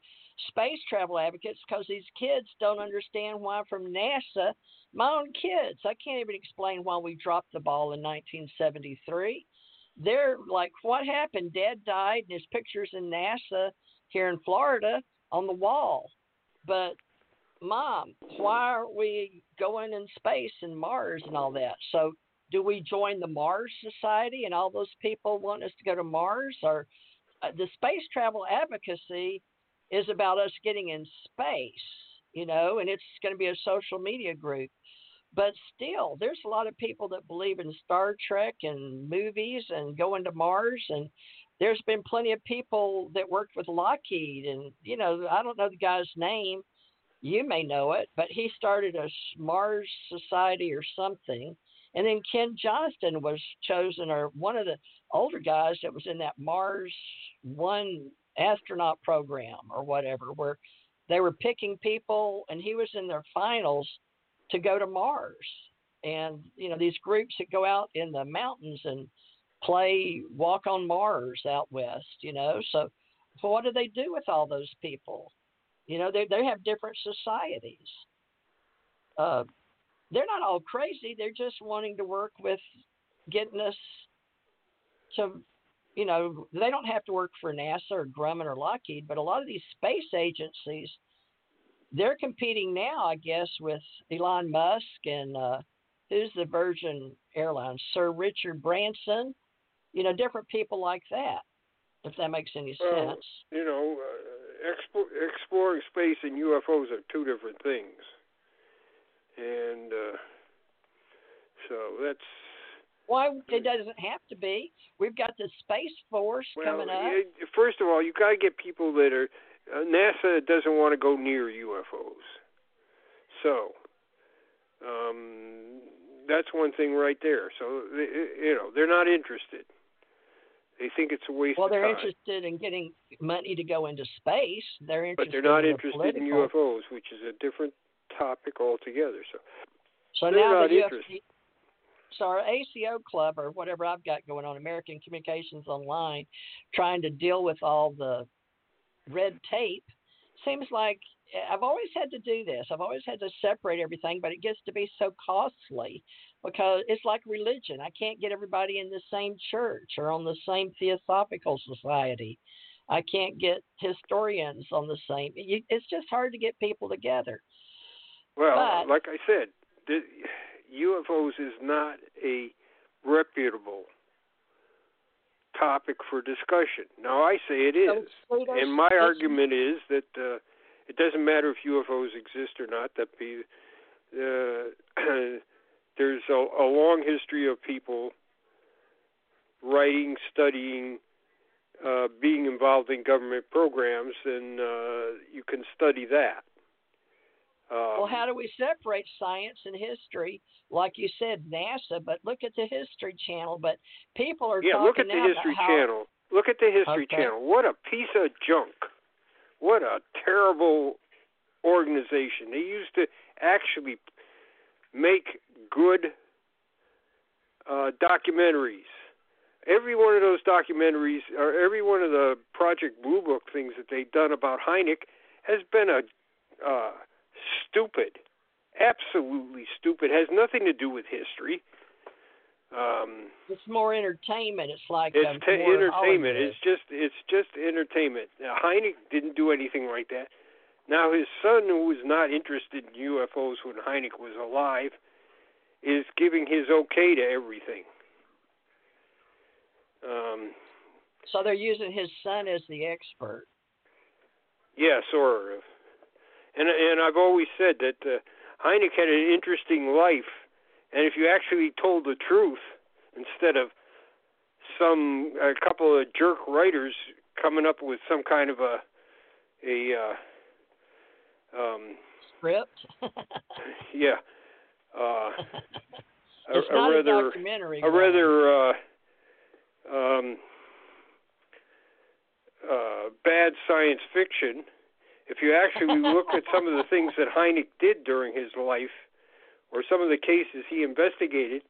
space travel advocates because these kids don't understand why from NASA, my own kids, I can't even explain why we dropped the ball in 1973. They're like, what happened? Dad died, and his picture's in NASA here in Florida on the wall. But mom, why aren't we going in space and Mars and all that? So do we join the Mars Society and all those people want us to go to Mars? Or uh, the space travel advocacy is about us getting in space, you know, and it's going to be a social media group. But still, there's a lot of people that believe in Star Trek and movies and going to Mars. And there's been plenty of people that worked with Lockheed. And, you know, I don't know the guy's name. You may know it, but he started a Mars Society or something. And then Ken Johnston was chosen, or one of the older guys that was in that Mars One astronaut program or whatever, where they were picking people, and he was in their finals to go to Mars. And you know these groups that go out in the mountains and play Walk on Mars out west. You know, so, what do they do with all those people? You know, they they have different societies. Uh, they're not all crazy. They're just wanting to work with getting us to, you know, they don't have to work for NASA or Grumman or Lockheed, but a lot of these space agencies, they're competing now, I guess, with Elon Musk and uh, who's the Virgin Airlines, Sir Richard Branson, you know, different people like that, if that makes any Well, sense. You know, uh, expo- exploring space and UFOs are two different things, and uh, so that's Why it doesn't have to be. We've got the Space Force well. coming up. first of all, you got to get people that are. Uh, NASA doesn't want to go near UFOs, so um, that's one thing right there. So they, you know they're not interested. They think it's a waste Well, they're interested in getting money to go into space. They're interested, but they're not in the interested in UFOs, which is a different topic altogether. So So they're now not the interested. So our ACO club or whatever I've got going on, American Communications Online, trying to deal with all the red tape, seems like eh, I've always had to do this. I've always had to separate everything, but it gets to be so costly because it's like religion. I can't get everybody in the same church or on the same theosophical society. I can't get historians on the same. It's just hard to get people together. Well, But- like I said, the, UFOs is not a reputable topic for discussion. Now I say it is, and my argument is that uh, it doesn't matter if UFOs exist or not. That be uh, [CLEARS THROAT] there's a, a long history of people writing, studying, uh, being involved in government programs, and uh, you can study that. Um, well, how do we separate science and history? Like you said, NASA, but look at the History Channel. But people are yeah. Look at the History how... Channel. Look at the History okay. Channel. What a piece of junk! What a terrible organization. They used to actually make good uh, documentaries. Every one of those documentaries, or every one of the Project Blue Book things that they've done about Hynek, has been a uh, stupid, absolutely stupid. Has nothing to do with history. Um, it's more entertainment. It's like it's um, t- entertainment. It's just it's just entertainment. Now, didn't do anything like that. Now his son, who was not interested in UFOs when Hynek was alive, is giving his okay to everything. Um, so they're using his son as the expert. Yes, or. And and I've always said that uh, Hynek had an interesting life, and if you actually told the truth instead of some a couple of jerk writers coming up with some kind of a a uh, um, script. [LAUGHS] yeah. Uh, it's a, not a rather a documentary. a rather uh, um, uh, bad science fiction if you actually [LAUGHS] look at some of the things that Hynek did during his life, or some of the cases he investigated,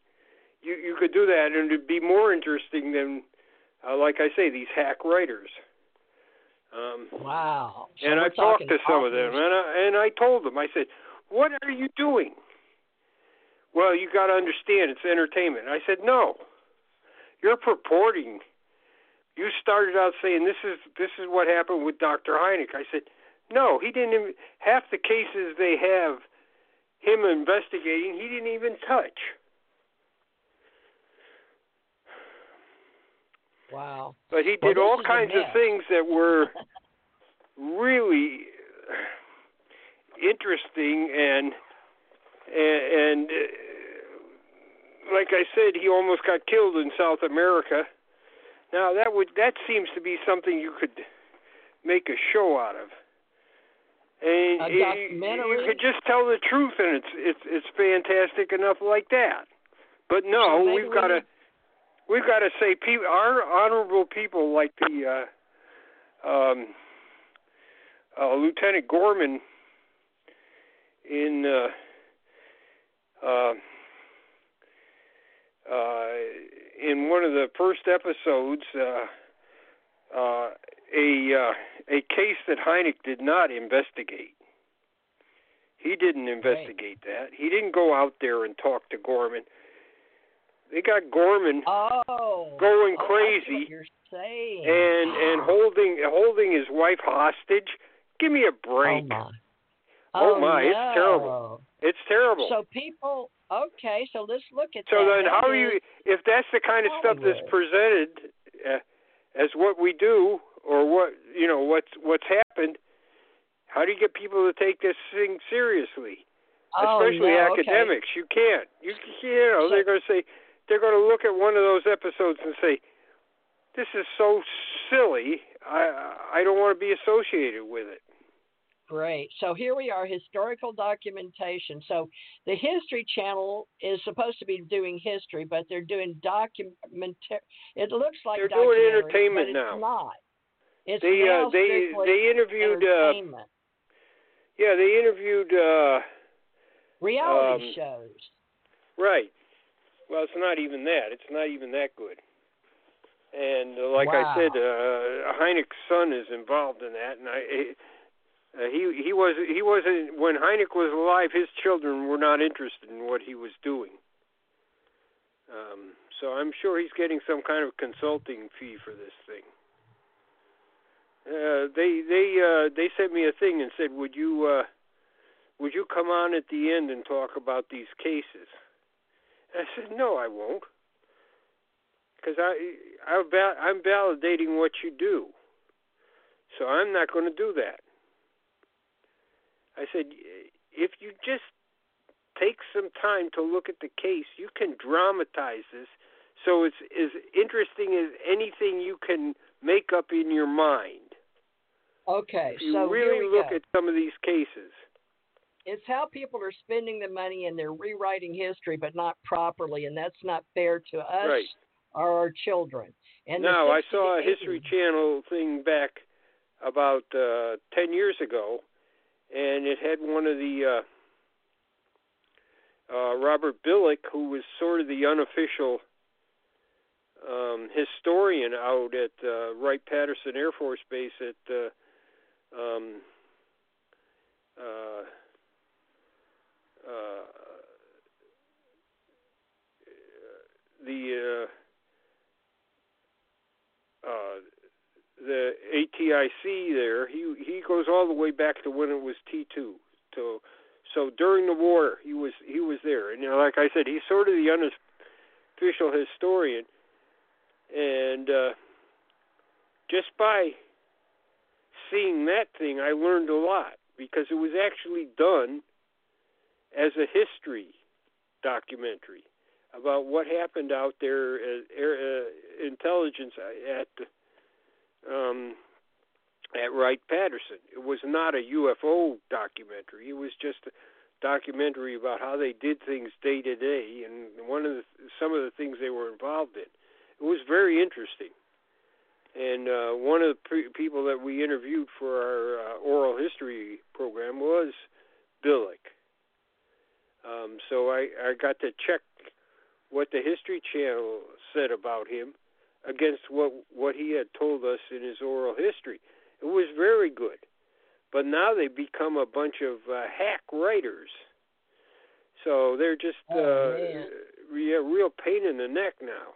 you you could do that, and it'd be more interesting than, uh, like I say, these hack writers. Um, wow! So and I talked to some authors. of them, and I, and I told them, I said, "What are you doing?" Well, you got to understand, it's entertainment. I said, "No, you're purporting." You started out saying this is this is what happened with Dr. Hynek. I said, no, he didn't. Even, half the cases they have him investigating, he didn't even touch. Wow. But he well, did all kinds of things that were [LAUGHS] really interesting and and, and uh, like I said, he almost got killed in South America. Now that would that seems to be something you could make a show out of. And a documentary. you could just tell the truth, and it's it's it's fantastic enough like that. But no, we've got to we've got to say people, our honorable people like the uh, um, uh, Lieutenant Gorman in uh, uh, uh, in one of the first episodes. Uh, uh, a uh, a case that Hynek did not investigate. He didn't investigate right. that. He didn't go out there and talk to Gorman. They got Gorman oh, going oh, crazy and and holding holding his wife hostage. Give me a break. Oh my! Oh, oh my. No. It's terrible. It's terrible. So people, okay. So let's look at so that. then, how are you? If that's the kind of stuff that's presented uh, as what we do, or what you know what's what's happened how do you get people to take this thing seriously oh, especially no, academics okay. you can't you you know they're going to say they're going to look at one of those episodes and say this is so silly i i don't want to be associated with it Great. So here we are, historical documentation. So the History Channel is supposed to be doing history, but they're doing document. It looks like They're doing entertainment now. Not. It's they uh, they they interviewed uh yeah they interviewed uh reality um, shows. Right. Well, it's not even that. It's not even that good. And uh, like Wow. I said, uh, Hynek's son is involved in that, and I. Uh, he he was he wasn't when Hynek was alive. His children were not interested in what he was doing. Um, so I'm sure he's getting some kind of consulting fee for this thing. Uh, they they uh, they sent me a thing and said, "Would you uh, would you come on at the end and talk about these cases?" I said, "No, I won't." Because I, I, I'm validating what you do. So I'm not going to do that. I said, if you just take some time to look at the case, you can dramatize this so it's as interesting as anything you can make up in your mind. Okay, if you so really look go. at some of these cases. It's how people are spending the money and they're rewriting history, but not properly, and that's not fair to us right. or our children. And now I saw a History Channel thing back about uh, ten years ago, and it had one of the uh, uh, Robert Billick, who was sort of the unofficial um, historian out at uh, Wright Patterson Air Force Base at uh, um, uh, uh, the uh, uh, the ATIC there. He he goes all the way back to when it was T two. So so during the war he was he was there, and you know, like I said, he's sort of the unofficial historian, and uh, just by seeing that thing, I learned a lot because it was actually done as a history documentary about what happened out there as air, uh, intelligence at um, at Wright Patterson. It was not a UFO documentary. It was just a documentary about how they did things day to day and one of the some of the things they were involved in. It was very interesting. And uh, one of the pre- people that we interviewed for our uh, oral history program was Billick. Um, so I, I got to check what the History Channel said about him against what what he had told us in his oral history. It was very good, but now they become a bunch of uh, hack writers. So they're just oh, uh, yeah, real pain in the neck now.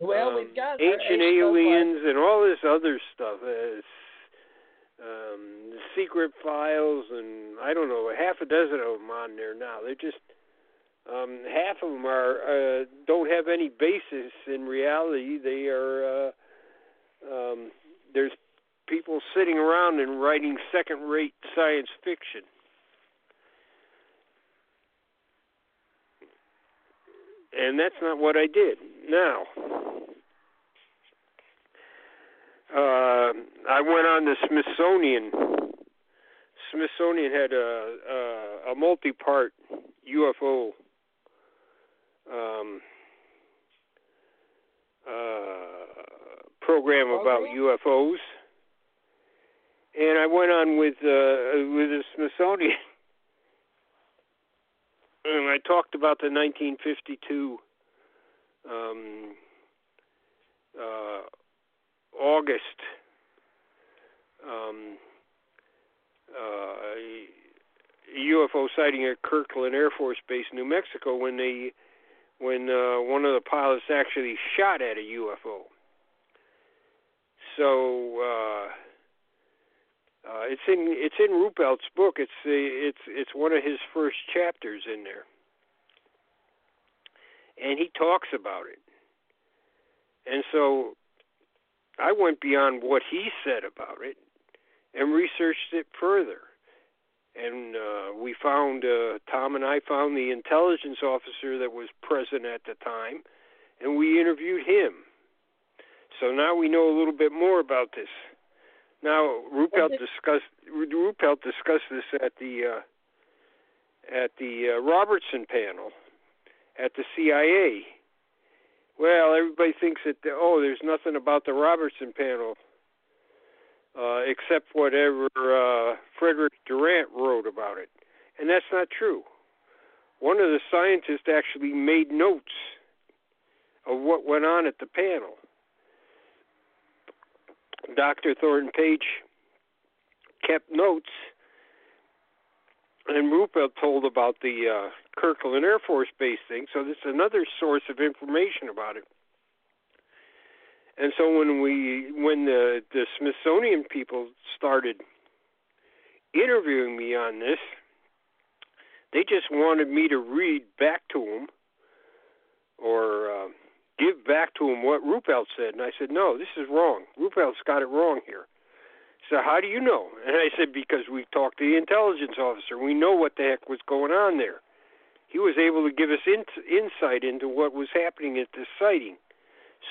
Well, um, we've got ancient aliens and all this other stuff. Uh, um, secret files and I don't know half a dozen of them on there now. They're just um, half of them are uh, don't have any basis in reality. They are uh, um, there's people sitting around and writing second-rate science fiction. And that's not what I did. Now, uh, I went on the Smithsonian. Smithsonian had a a, a multi-part UFO um, uh, program about UFOs, and I went on with uh, with the Smithsonian, [LAUGHS] and I talked about the 1952 um, uh, August um, uh, UFO sighting at Kirtland Air Force Base, New Mexico, when they when uh, one of the pilots actually shot at a UFO. So uh, uh, it's in it's in Ruppelt's book. It's the it's it's one of his first chapters in there, and he talks about it. And so I went beyond what he said about it and researched it further. And uh, we found, uh, Tom and I found the intelligence officer that was present at the time, and we interviewed him. So now we know a little bit more about this. Now Ruppelt discussed Ruppelt discussed this at the uh, at the uh, Robertson panel at the CIA well, everybody thinks that oh, there's nothing about the Robertson panel uh, except whatever uh, Frederick Durant wrote about it, and that's not true. One of the scientists actually made notes of what went on at the panel. Dr. Thornton Page kept notes, and Ruppelt told about the uh, Kirtland Air Force Base thing, so this is another source of information about it. And so when we when the the Smithsonian people started interviewing me on this, they just wanted me to read back to them or uh, give back to them what Ruppelt said. And I said, no, this is wrong. Ruppelt's got it wrong here. So how do you know? And I said, because we talked to the intelligence officer. We know what the heck was going on there. He was able to give us in, insight into what was happening at this sighting.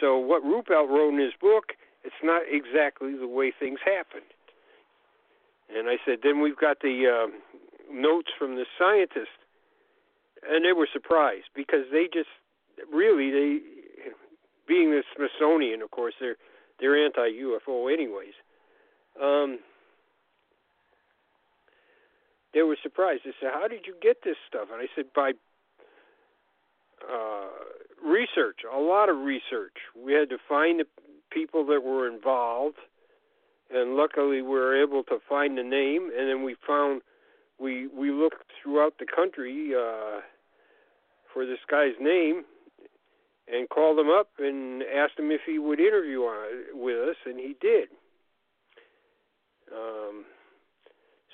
So what Ruppelt wrote in his book, it's not exactly the way things happened. And I said, then we've got the uh, notes from the scientist, and they were surprised because they just really they, being the Smithsonian, of course, they're they're anti UFO anyways. Um, they were surprised. They said, "How did you get this stuff?" And I said, "By uh, research, a lot of research. We had to find the people that were involved, and luckily we were able to find the name. And then we found we we looked throughout the country uh, for this guy's name, and called him up and asked him if he would interview on, with us, and he did. Um,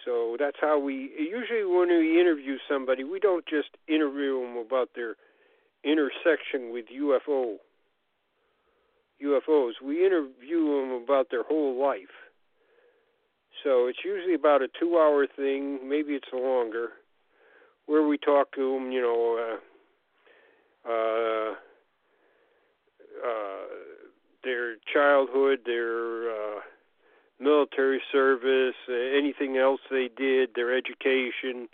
so that's how we usually when we interview somebody, we don't just interview them about their intersection with UFO UFOs. We interview them about their whole life. So it's usually about a two-hour thing, maybe it's longer, where we talk to them. You know, uh, uh, uh, their childhood, their uh, military service, uh, anything else they did, their education,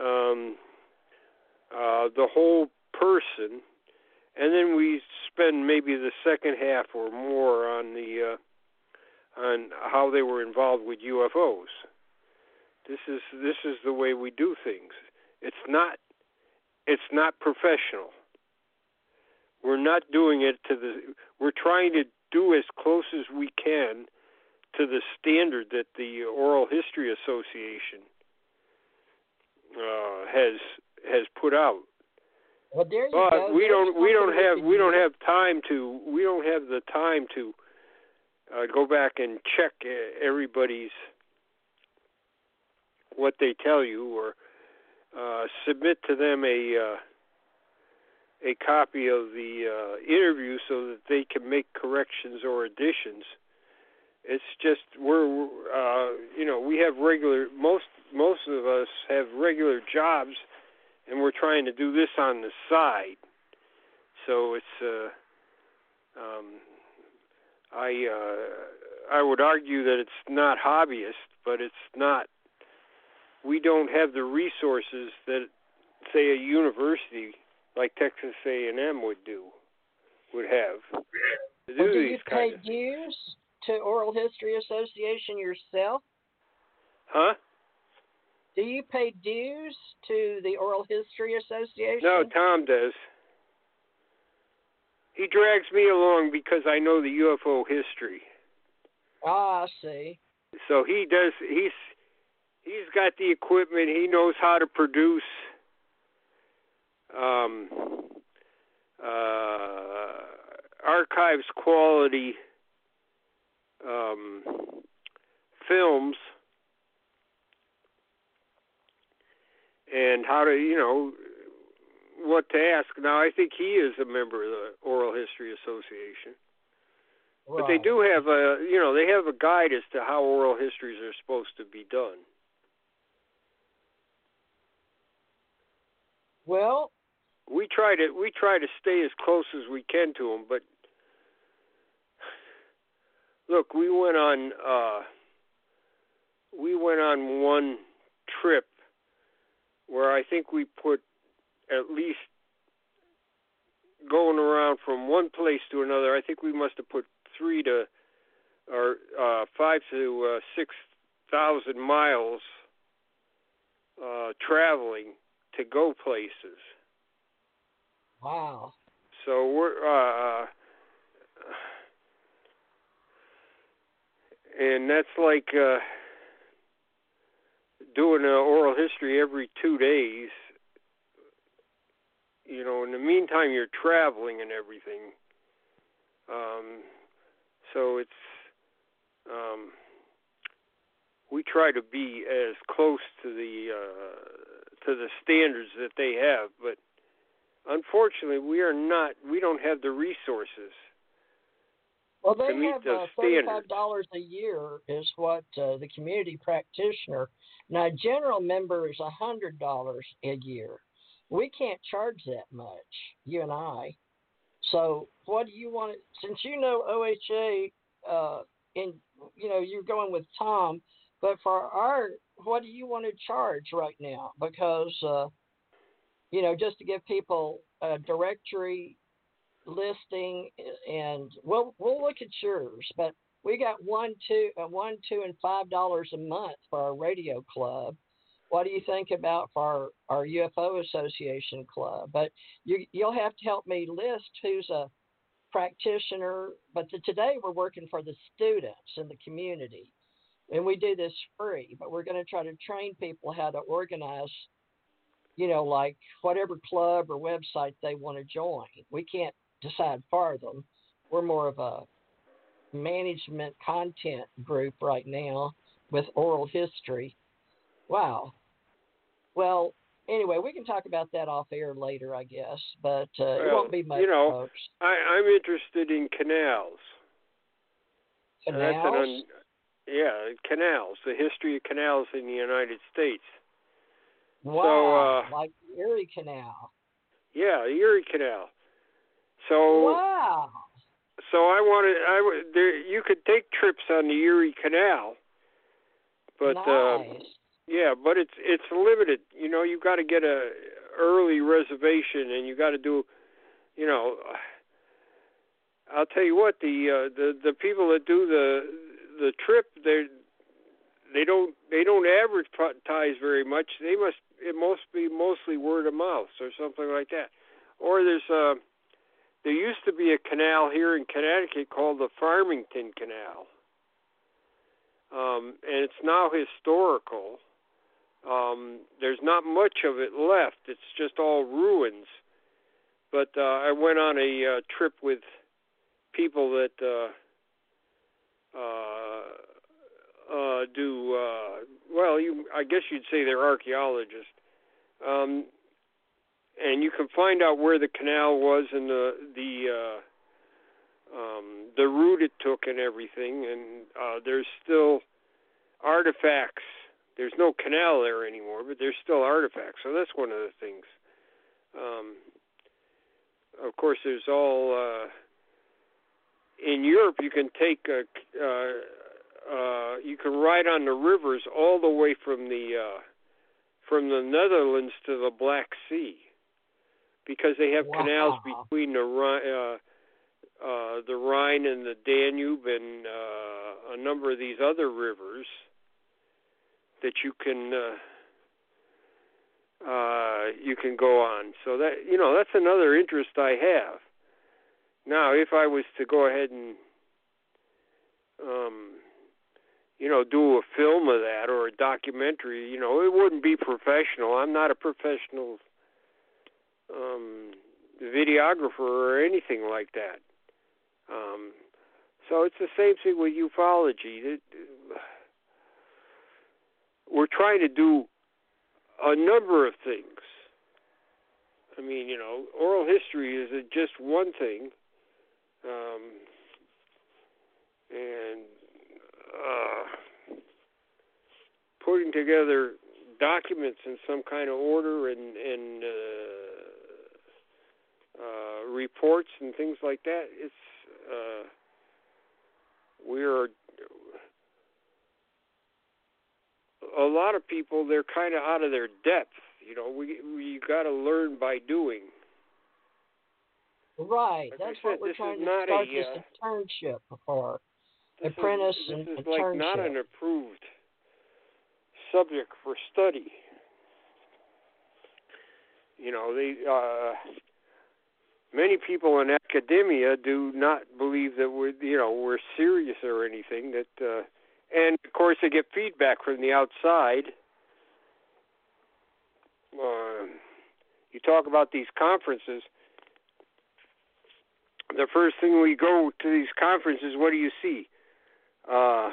um, uh, the whole person, and then we spend maybe the second half or more on the uh, on how they were involved with UFOs. This is this is the way we do things. It's not it's not professional. We're not doing it to the we're trying to do as close as we can to the standard that the Oral History Association uh, has has put out. Well, there you but go. we There's don't we don't have we don't have time to we don't have the time to uh, go back and check everybody's what they tell you or uh, submit to them a uh, a copy of the uh, interview so that they can make corrections or additions. It's just we're uh, you know we have regular most most of us have regular jobs and we're trying to do this on the side. So it's uh, um, I uh, I would argue that it's not hobbyist, but it's not. We don't have the resources that say a university like Texas A&M would do would have to do Well, do these you kind pay of dues to Oral History Association yourself? huh? Do you pay dues to the Oral History Association? No, Tom does. He drags me along because I know the UFO history. Ah, I see. So he does. He's he's got the equipment. He knows how to produce um, uh, archives quality um, films and how to you know what to ask. Now I think he is a member of the Oral History Association. But they do have a, you know, they have a guide as to how oral histories are supposed to be done. Well, We try to we try to stay as close as we can to them, but look, we went on uh we went on one trip where I think we put at least going around from one place to another, I think we must have put 3 to or uh 5 to uh 6,000 miles uh traveling to go places. wow. So we're uh and that's like uh doing an oral history every 2 days. You know, in the meantime you're traveling and everything. Um so it's um we try to be as close to the uh to the standards that they have, but unfortunately, we are not. We don't have the resources. Well, they have uh, thirty-five dollars a year is what uh, the community practitioner. Now, general member is a hundred dollars a year. We can't charge that much, you and I. So, what do you want? To, since you know OHA, uh, and you know you're going with Tom, but for our, what do you want to charge right now? Because uh, you know, just to give people a directory listing, and we'll we'll look at yours, but we got one, two, uh, one, two, and five dollars a month for our radio club. What do you think about for our, our UFO Association club? But you you'll have to help me list who's a practitioner. But the, today we're working for the students in the community, and we do this free. But we're going to try to train people how to organize you know, like whatever club or website they want to join. We can't decide for them. We're more of a management content group right now with oral history. Wow. Well, anyway, we can talk about that off air later, I guess, but uh, it won't be much, you know, folks. I, I'm interested in canals. Canals? un, yeah, canals. The history of canals in the United States. wow, uh, like Erie Canal. Yeah, the Erie Canal. So wow. so I wanted I there you could take trips on the Erie Canal, but uh, nice. yeah, but it's it's limited. You know, you got to get a early reservation, and you got to do, you know. [SIGHS] I'll tell you what the uh, the the people that do the the trip they they don't they don't advertise very much. They must it must be mostly word of mouth or something like that. Or there's uh there used to be a canal here in Connecticut called the Farmington Canal. Um, and it's now historical. Um, there's not much of it left. It's just all ruins. But uh, I went on a uh, trip with people that uh, uh, uh, do uh, well. You, I guess you'd say they're archaeologists. Um, and you can find out where the canal was and the the uh, um, the route it took and everything. And uh, there's still artifacts. There's no canal there anymore, but there's still artifacts. So that's one of the things. Um, of course, there's all uh, in Europe. You can take a, uh, uh, you can ride on the rivers all the way from the uh, from the Netherlands to the Black Sea because they have canals between the Rhine, uh, uh, the Rhine and the Danube and uh, a number of these other rivers that you can uh, uh, you can go on. So that you know that's another interest I have. Now, if I was to go ahead and um, you know do a film of that or a documentary, you know, it wouldn't be professional. I'm not a professional um, videographer or anything like that. Um, so it's the same thing with ufology. We're trying to do a number of things. I mean, you know, oral history is just one thing, um, and uh, putting together documents in some kind of order and and uh, uh, reports and things like that. It's uh, we are a lot of people. They're kind of out of their depth. You know, we we got to learn by doing. Right. Like That's said, what we're trying to start a, this uh, internship for. This Apprentice is, and this is like not an approved subject for study. You know, they uh, many people in academia do not believe that we're you know we're serious or anything. That uh, and of course they get feedback from the outside. Um, you talk about these conferences. The first thing we go to these conferences, what do you see? Uh,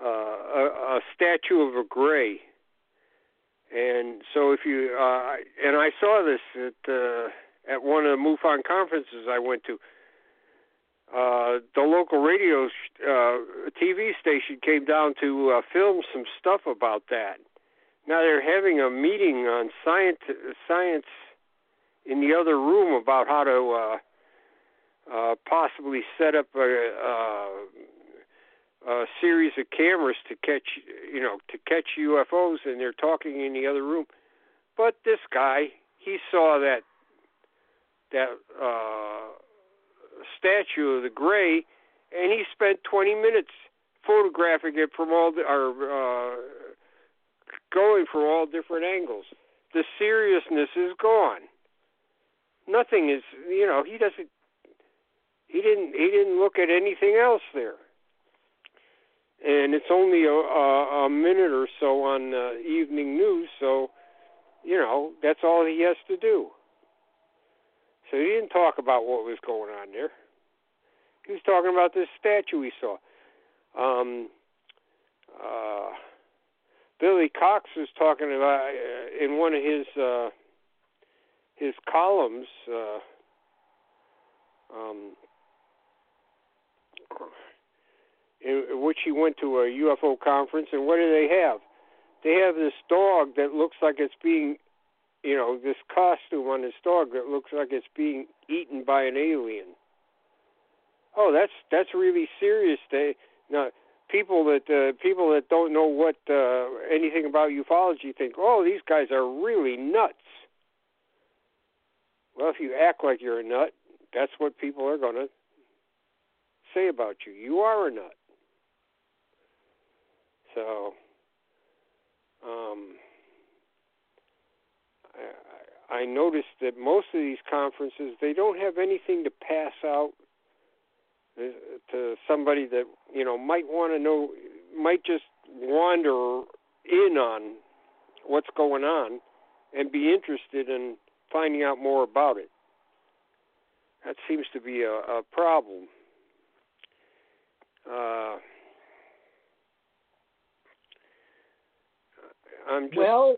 uh, a, a statue of a gray. And so if you uh, and I saw this at uh, at one of the MUFON conferences I went to. Uh, the local radio sh- uh, TV station came down to uh, film some stuff about that. Now they're having a meeting on science science in the other room about how to uh, uh, possibly set up a, uh, a series of cameras to catch, you know, to catch UFOs, and they're talking in the other room. But this guy, he saw that that uh, statue of the gray, and he spent 20 minutes photographing it from all the, or uh, going from all different angles. The seriousness is gone. Nothing is, you know, he doesn't. He didn't. He didn't look at anything else there. And it's only a, a, a minute or so on uh, evening news, so you know that's all he has to do. So he didn't talk about what was going on there. He was talking about this statue he saw. Um, uh, Billy Cox was talking about uh, in one of his uh, his columns. Uh, um, in which he went to a UFO conference, and what do they have? They have this dog that looks like it's being you know, this costume on this dog that looks like it's being eaten by an alien. Oh, that's that's really serious. They now people that uh, people that don't know what uh, anything about ufology think, oh, these guys are really nuts. Well, if you act like you're a nut, that's what people are going to say about you. You are a nut. So, um, I, noticed that most of these conferences they don't have anything to pass out uh, to somebody that you know might want to know, might just wander in on what's going on and be interested in finding out more about it. That seems to be a, a problem. Uh, I'm just well,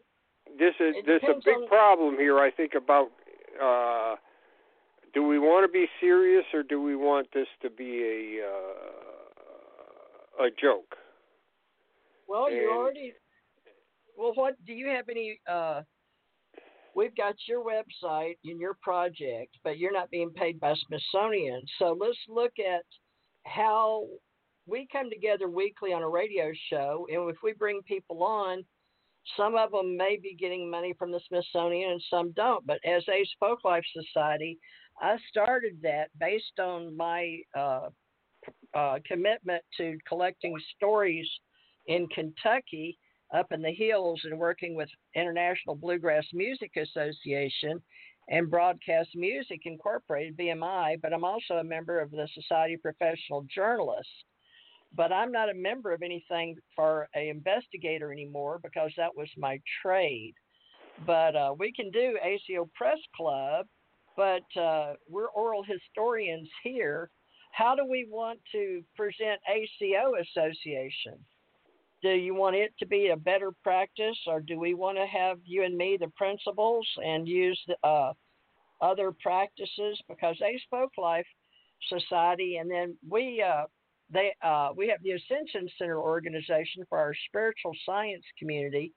this is there's a big problem here. I think about uh, do we want to be serious or do we want this to be a uh, a joke? Well, and... you already. Well, what do you have any? Uh, we've got your website and your project, but you're not being paid by Smithsonian. So let's look at how we come together weekly on a radio show, and if we bring people on some of them may be getting money from the Smithsonian and some don't. But as Ace Folklife Society, I started that based on my uh, uh, commitment to collecting stories in Kentucky up in the hills and working with International Bluegrass Music Association and Broadcast Music Incorporated, BMI, but I'm also a member of the Society of Professional Journalists but I'm not a member of anything for a investigator anymore because that was my trade. But uh, we can do ACO Press Club, but uh, we're oral historians here. How do we want to present ACO Association? Do you want it to be a better practice, or do we want to have you and me the principals, and use the, uh, other practices? Because they spoke life Society, and then we uh, they uh, we have the Ascension Center organization for our spiritual science community.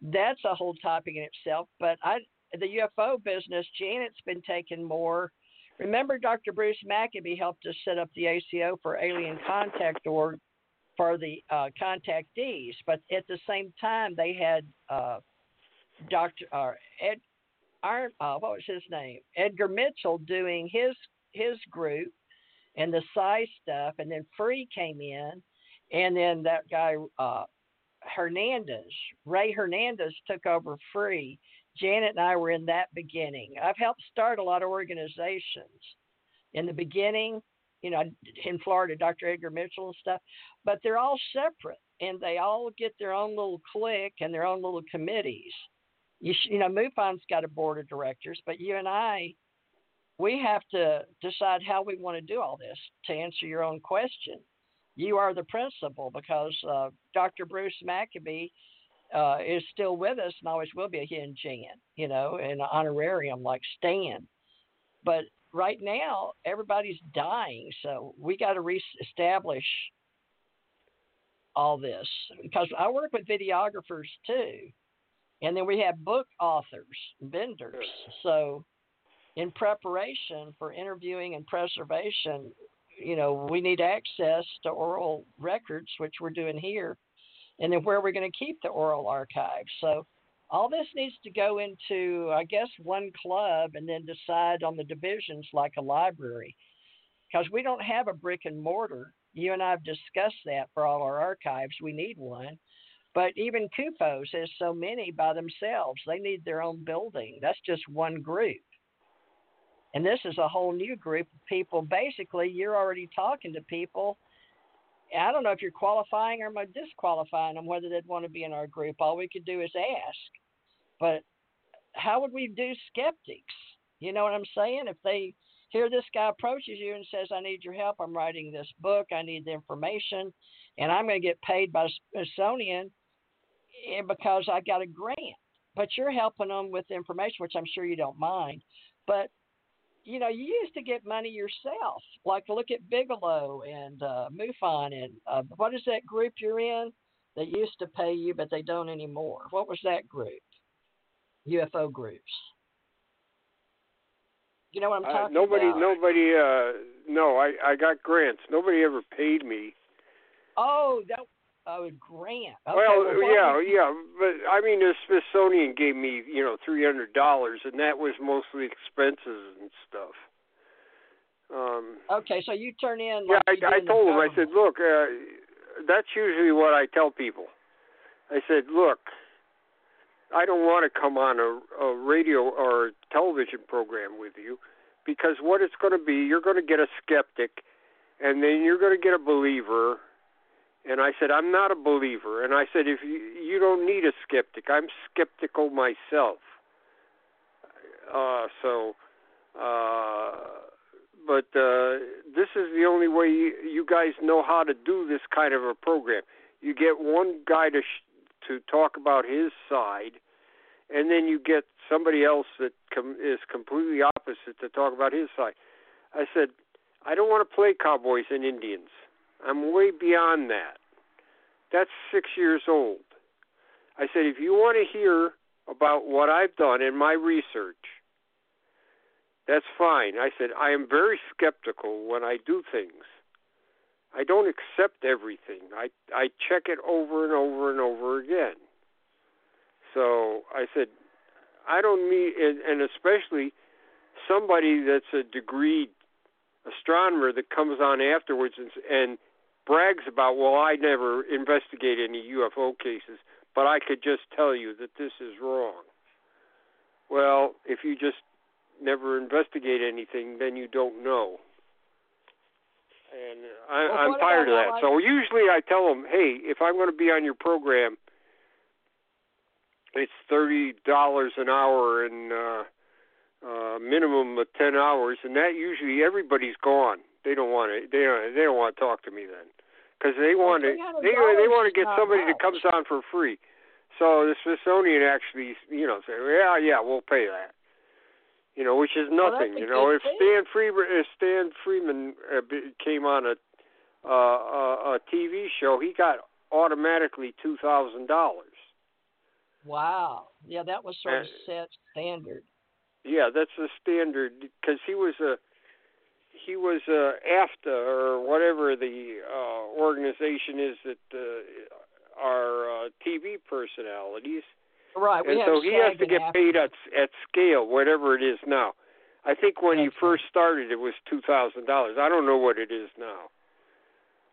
That's a whole topic in itself. But I, the UFO business, Janet's been taking more. Remember, Dr. Bruce Maccabee helped us set up the ACO for Alien Contact Org for the uh, contactees, but at the same time they had uh, Dr. Uh, Ed, uh, what was his name? Edgar Mitchell doing his his group and the size stuff. And then Free came in, and then that guy uh, Hernandez, Rey Hernandez, took over Free. Janet and I were in that beginning. I've helped start a lot of organizations. In the beginning, you know, in Florida, Dr. Edgar Mitchell and stuff, but they're all separate and they all get their own little clique and their own little committees. You, sh- you know, MUFON's got a board of directors, but you and I we have to decide how we want to do all this to answer your own question. You are the principal because uh, Dr. Bruce Maccabee uh, is still with us and always will be. He and Jan, you know, in an honorarium like Stan. But right now, everybody's dying, so we got to reestablish all this because I work with videographers too, and then we have book authors, vendors. So, in preparation for interviewing and preservation, you know, we need access to oral records, which we're doing here, and then where are we're going to keep the oral archives. So, all this needs to go into, I guess, one club and then decide on the divisions like a library. Because we don't have a brick and mortar. You and I have discussed that for all our archives. We need one. But even CUFOS has so many by themselves. They need their own building. That's just one group. And this is a whole new group of people. Basically, you're already talking to people. I don't know if you're qualifying or disqualifying them whether they'd want to be in our group. All we could do is ask. But how would we do skeptics? You know what I'm saying? If they hear this guy approaches you and says, I need your help, I'm writing this book, I need the information, and I'm going to get paid by Smithsonian eh, because I got a grant. But you're helping them with information, which I'm sure you don't mind. But you know, you used to get money yourself. Like look at Bigelow and uh, MUFON and uh, what is that group you're in? They used to pay you, but they don't anymore. What was that group? UFO groups. You know what I'm uh, talking uh, nobody, about? Nobody, uh, no, I, I got grants. Nobody ever paid me. Oh, that Oh, grant. Okay, well, well yeah, yeah, but I mean, the Smithsonian gave me, you know, three hundred dollars, and that was mostly expenses and stuff. Um, okay, so you turn in. Like yeah, I, I told him. I said, look, uh, that's usually what I tell people. I said, look, I don't want to come on a, a radio or a television program with you because what it's going to be, you're going to get a skeptic, and then you're going to get a believer, and I said, I'm not a believer. And I said, if you, you don't need a skeptic, I'm skeptical myself. Uh, so, uh, but uh, this is the only way you, you guys know how to do this kind of a program. You get one guy to sh- to talk about his side, and then you get somebody else that com- is completely opposite to talk about his side. I said, I don't want to play cowboys and Indians. I'm way beyond that. That's six years old. I said, if you want to hear about what I've done in my research, that's fine. I said, I am very skeptical when I do things. I don't accept everything. I I check it over and over and over again. So I said, I don't need, and, and especially somebody that's a degreed astronomer that comes on afterwards and, and brags about, well, I never investigate any UFO cases, but I could just tell you that this is wrong. Well, if you just never investigate anything, then you don't know. And I, well, I'm tired of that. So usually I tell them, hey, if I'm going to be on your program, it's thirty dollars an hour and uh, uh, minimum of ten hours, and that usually everybody's gone. They don't want to. They don't. They don't want to talk to me then, because they want to. They they want to get somebody that comes on for free. So the Smithsonian actually, you know, say, yeah, yeah, we'll pay that. You know, which is nothing. Well, you know, if Stan Friedman, if Stan Friedman uh, came on a uh, a, a TV show, he got automatically two thousand dollars. Wow. Yeah, that was sort of set standard. Yeah, that's the standard because he was a he was a AFTRA or whatever the uh, organization is that uh, are uh, TV personalities. Right. and so he has to get AFTRA. paid at at scale, whatever it is now. I think when That's he first started, it was two thousand dollars. I don't know what it is now.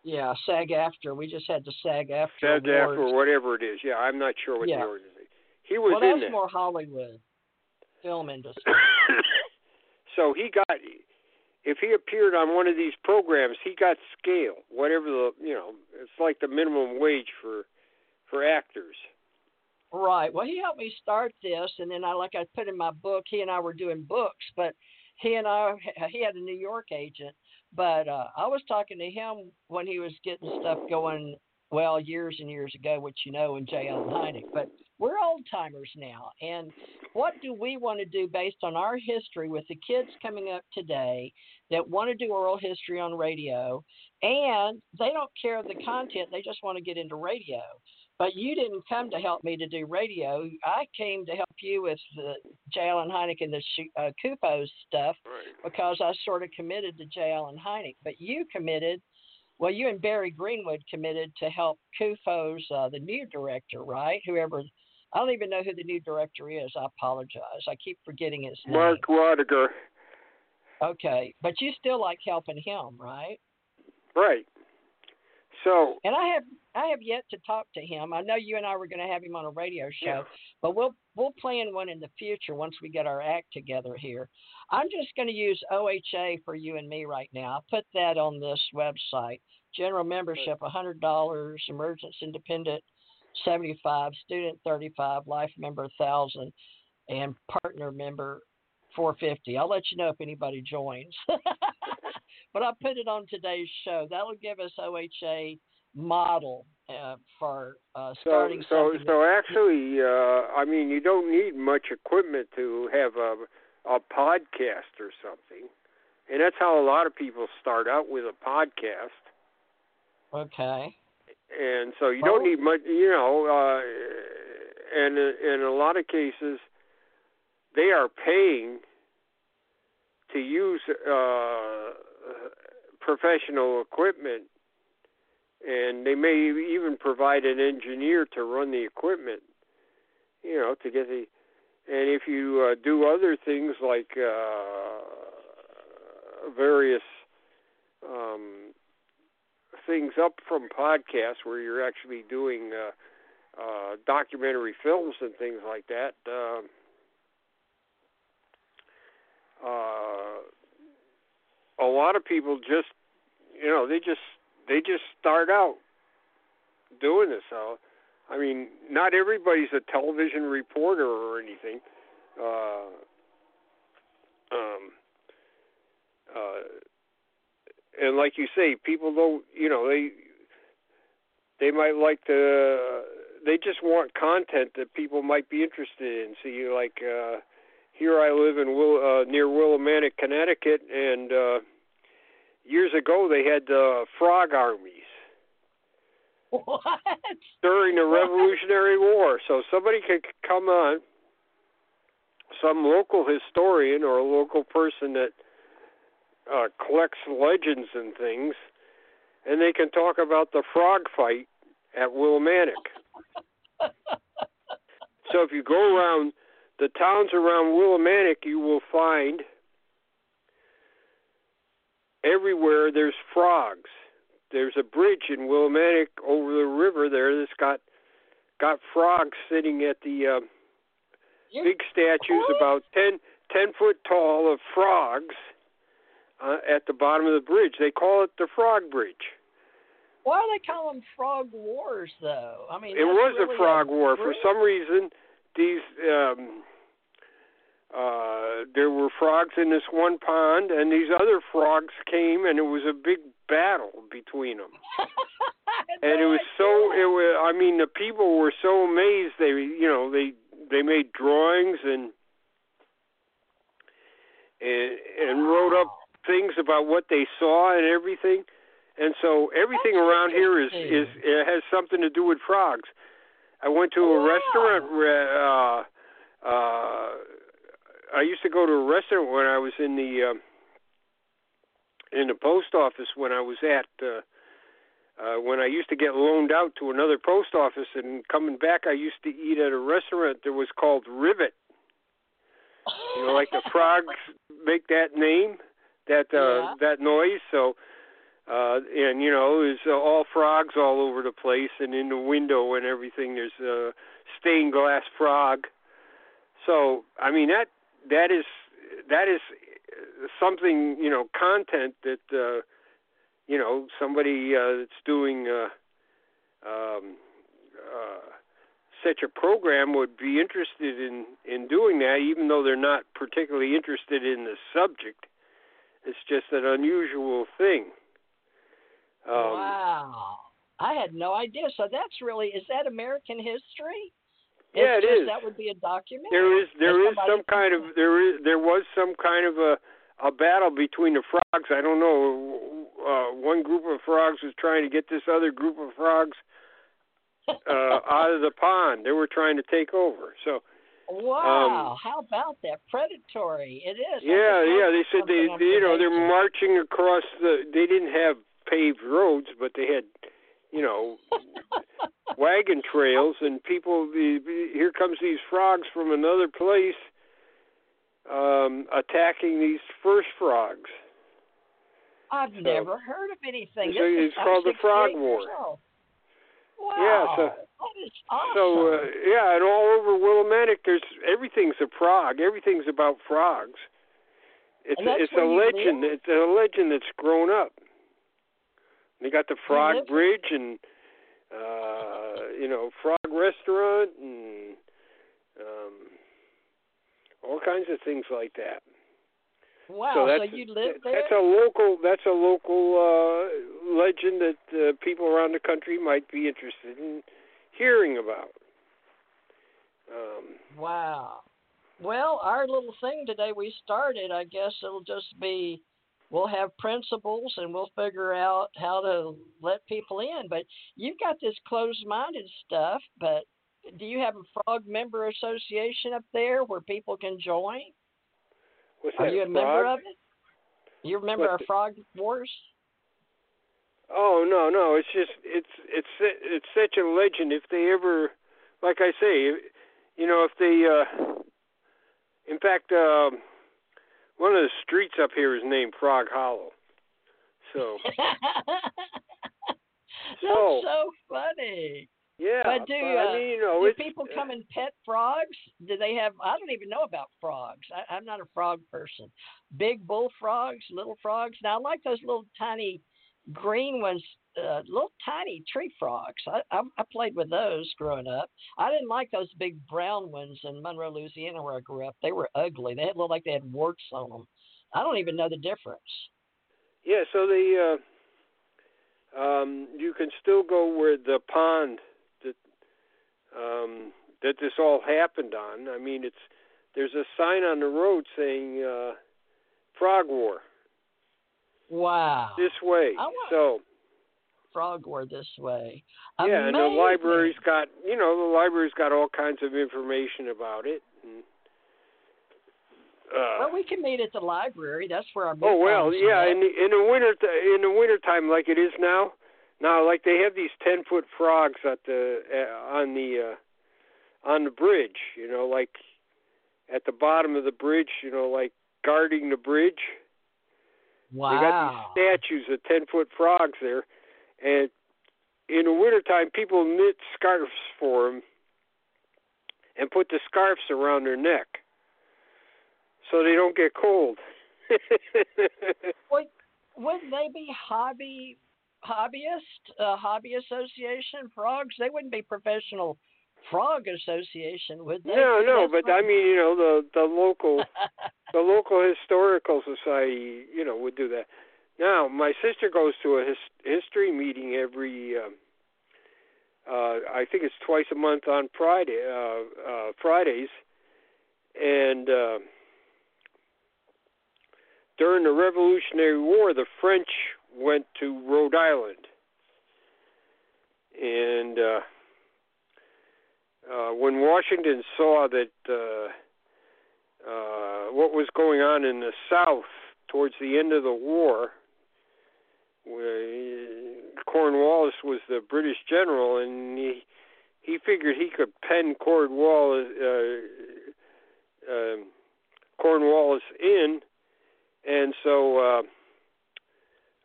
Yeah, SAG-AFTRA. We just had the SAG-AFTRA. SAG after awards. or whatever it is. Yeah, I'm not sure what Yeah. the organization. He was well, in that's more Hollywood film industry. [COUGHS] so he got if he appeared on one of these programs, he got scale, whatever the you know, it's like the minimum wage for for actors. Right. Well, he helped me start this, and then I, like I put in my book, he and I were doing books, but he and I, he had a New York agent, but uh, I was talking to him when he was getting stuff going well, years and years ago, which you know, in J. Allen Hynek. But we're old timers now. And what do we want to do based on our history with the kids coming up today that want to do oral history on radio? And they don't care the content, they just want to get into radio. But you didn't come to help me to do radio. I came to help you with the J. Allen Hynek and the uh, CUFOS stuff Right. because I sort of committed to J. Allen Hynek. But you committed, well, you and Barry Greenwood committed to help CUFOS, uh, the new director, right? Whoever, I don't even know who the new director is. I apologize. I keep forgetting his name. Mark Rodeghier. Okay, but you still like helping him, right? Right. So And I have I have yet to talk to him. I know you and I were going to have him on a radio show, but we'll we'll plan one in the future once we get our act together here. I'm just going to use OHA for you and me right now. I'll put that on this website. General membership $100, Emergence independent 75, student 35, life member 1000 and partner member 450. I'll let you know if anybody joins. [LAUGHS] but I'll put it on today's show. That'll give us OHA model uh, for uh, starting so something. so actually, uh, I mean, you don't need much equipment to have a a podcast or something, and that's how a lot of people start out with a podcast. okay. and so you Well- don't need much you know uh and uh, in a lot of cases they are paying to use uh professional equipment and they may even provide an engineer to run the equipment you know to get the and if you uh, do other things like uh various um things up from podcasts where you're actually doing uh, uh, documentary films and things like that. Um, uh, a lot of people just, you know, they just they just start out doing this. So, I mean, not everybody's a television reporter or anything. Uh, um, uh, and like you say, people don't, you know, they they might like to, they just want content that people might be interested in. See, you like uh, here I live in Will, uh, near Willimantic, Connecticut, and uh, years ago they had uh, frog armies What? during the [LAUGHS] Revolutionary War. So somebody could come on, some local historian or a local person that uh, collects legends and things, and they can talk about the frog fight at Willimantic. [LAUGHS] so if you go around the towns around Willimantic, you will find everywhere there's frogs. There's a bridge in Willimantic over the river there that's got got frogs sitting at the uh, big statues about ten ten foot tall of frogs uh, at the bottom of the bridge. They call it the Frog Bridge. Why do they call them frog wars, though? I mean, It was really a frog war. For some reason, these um, uh, there were frogs in this one pond, and these other frogs came, and it was a big battle between them. [LAUGHS] and it was so it was i mean the people were so amazed they you know they they made drawings and and and wrote up things about what they saw and everything and so everything around here is is it has something to do with frogs i went to a Wow. restaurant uh uh i used to go to a restaurant when i was in the um in the post office when i was at uh uh, when I used to get loaned out to another post office and coming back, I used to eat at a restaurant that was called Rivet. You know, like the [LAUGHS] frogs make that name, that uh, Yeah. that noise. So, uh, and you know, there's uh, all frogs all over the place, and in the window and everything, there's a stained glass frog. So, I mean that that is that is something you know content that. Uh, you know somebody uh, that's doing uh, um, uh, such a program would be interested in in doing that, even though they're not particularly interested in the subject. It's just an unusual thing. Um, wow. I had no idea. So that's really is that American history? Yeah, It's it just, is. That would be a document. There is there is some kind of there is there was some kind of a a battle between the frogs. I don't know. Uh, one group of frogs was trying to get this other group of frogs uh, out of the [LAUGHS] pond. They were trying to take over. So Wow, how about that? Predatory. It is. Um, yeah, yeah. They said they, they you know they're marching across the. They didn't have paved roads, but they had you know [LAUGHS] wagon trails and people here comes these frogs from another place um attacking these first frogs I've so- never heard of anything. So it's called the Frog War. Wow. Yeah, so- awesome. so uh, yeah and all over Willimantic there's everything's a frog everything's about frogs it's that's it's a legend live? it's a legend that's grown up they got the frog bridge and uh you know frog restaurant and um all kinds of things like that wow. so So, that's you live there? that's a local that's a local uh legend that uh, people around the country might be interested in hearing about um Wow. Well, our little thing today we started, I guess it'll just be we'll have principles and we'll figure out how to let people in. But you've got this closed minded stuff, but do you have a frog member association up there where people can join? what's Are that you a frog? member of it? You remember our Frog Wars? Oh no, no, it's just it's it's it's such a legend. If they ever, like I say, you know, if they, uh in fact, um, one of the streets up here is named Frog Hollow. So [LAUGHS] That's So- so funny. yeah, But do, I uh, mean, you know, Do people uh, come and pet frogs? Do they have? I don't even know about frogs. I, I'm not a frog person. Big bullfrogs, little frogs. Now I like those little tiny green ones, uh, little tiny tree frogs. I, I I played with those growing up. I didn't like those big brown ones in Monroe, Louisiana, where I grew up. They were ugly. They looked like they had warts on them. I don't even know the difference. Yeah, so the uh, um, you can still go where the pond that um, that this all happened on. I mean, it's there's a sign on the road saying uh, "Frog War" Wow. this way. So Frog war this way. yeah, and the library's got you know the library's got all kinds of information about it. And, uh, Well, we can meet at the library. That's where our Oh well, yeah. In the, in the winter, in the winter time, like it is now. Now, like they have these ten foot frogs at the uh, on the uh, on the bridge. You know, like at the bottom of the bridge. You know, like guarding the bridge. Wow. They got these statues of ten foot frogs there, and in the wintertime, people knit scarves for them and put the scarves around their neck so they don't get cold. [LAUGHS] Would, wouldn't they be hobby hobbyist uh, hobby association frogs? They wouldn't be professional frog association, would they? no, no, but I mean, you know, the the local [LAUGHS] the local historical society, you know, would do that. Now, my sister goes to a his, history meeting every. Um, uh, I think it's twice a month on Friday, uh, uh, Fridays, and uh, during the Revolutionary War, the French went to Rhode Island, and uh, when Washington saw that uh, uh, what was going on in the South towards the end of the war, Cornwallis was the British general, and he he figured he could pen Cornwallis uh, um Cornwallis in, and so uh,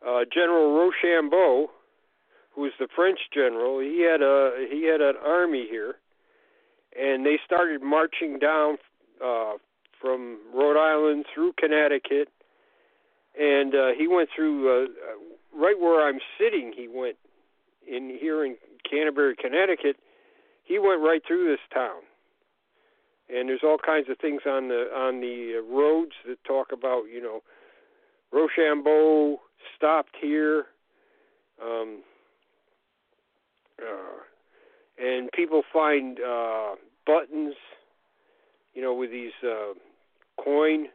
uh, General Rochambeau, who was the French general, he had a he had an army here, and they started marching down uh, from Rhode Island through Connecticut, and uh, he went through uh, right where I'm sitting. He went in here in Canterbury, Connecticut. He went right through this town, and there's all kinds of things on the on the uh, roads that talk about you know Rochambeau stopped here. Um, uh, and people find uh, buttons, you know, with these uh, coin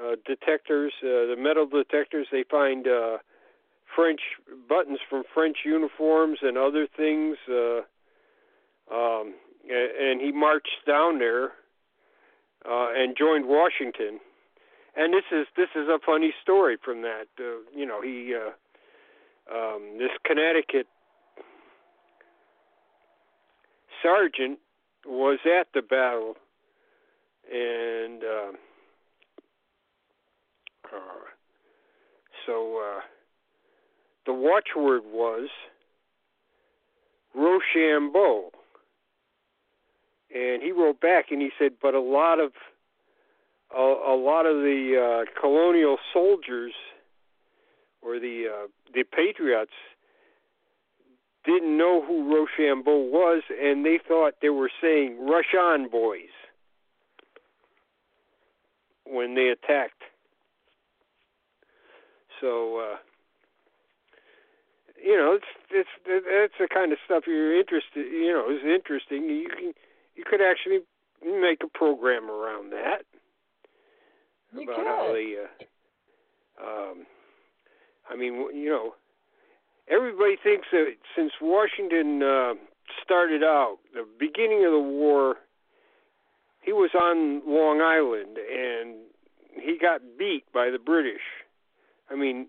uh, detectors, uh, the metal detectors. They find uh, French buttons from French uniforms and other things. Uh, um, and he marched down there uh, and joined Washington. And this is this is a funny story from that. Uh, you know, he uh, um, this Connecticut sergeant was at the battle, and uh, uh, so uh, the watchword was Rochambeau. And he wrote back and he said, but a lot of a, a lot of the uh, colonial soldiers or the uh, the patriots didn't know who Rochambeau was, and they thought they were saying "Rush on, boys" when they attacked. So, uh, you know, it's it's that's the kind of stuff you're interested. You know, is interesting. You can you could actually make a program around that You about could. how they. Uh, um, I mean, you know, everybody thinks that since Washington uh, started out, the beginning of the war, he was on Long Island and he got beat by the British. I mean,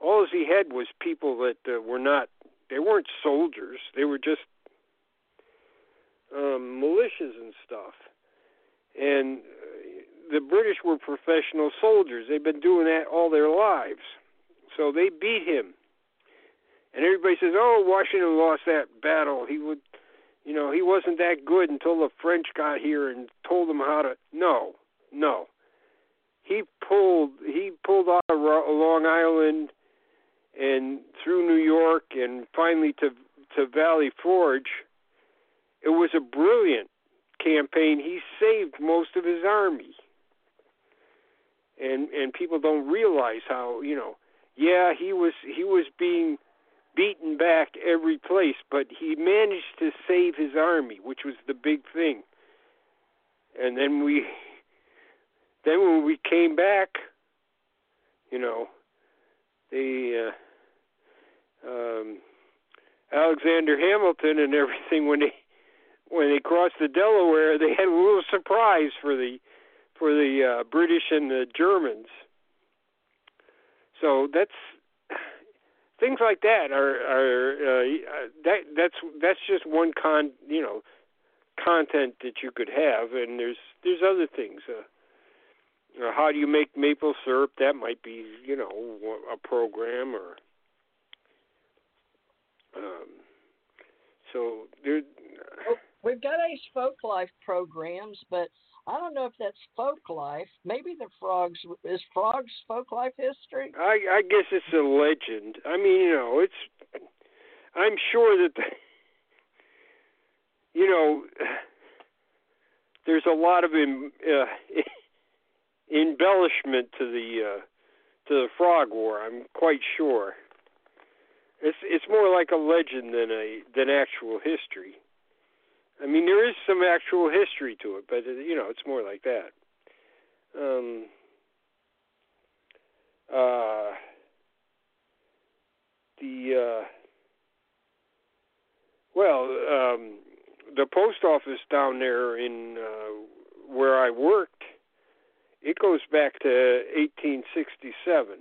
all he had was people that uh, were not, they weren't soldiers, they were just um, militias and stuff. And uh, the British were professional soldiers. They've been doing that all their lives. So they beat him. And everybody says, "Oh, Washington lost that battle. He would, you know, he wasn't that good until the French got here and told him how to." No, no. He pulled he pulled out of Long Island and through New York and finally to to Valley Forge. It was a brilliant campaign. He saved most of his army. And and people don't realize how, you know, yeah, he was he was being beaten back every place, but he managed to save his army, which was the big thing. And then we then when we came back, you know, the uh, um, Alexander Hamilton and everything when they when they crossed the Delaware, they had a little surprise for the for the uh, British and the Germans. So that's things like that are are uh, that that's that's just one con you know content that you could have, and there's there's other things. Uh, uh, how do you make maple syrup? That might be you know a program or. Um, so there. We've got Ace Folk Life programs, but I don't know if that's folk life. Maybe the frogs is frogs folk life history. I I guess it's a legend. I mean, you know, it's. I'm sure that. The, you know, there's a lot of em, uh, [LAUGHS] embellishment to the uh, to the frog war. I'm quite sure. It's it's more like a legend than a than actual history. I mean, there is some actual history to it, but you know, it's more like that. Um, uh, the uh, well, um, the post office down there in uh, where I worked, it goes back to 1867.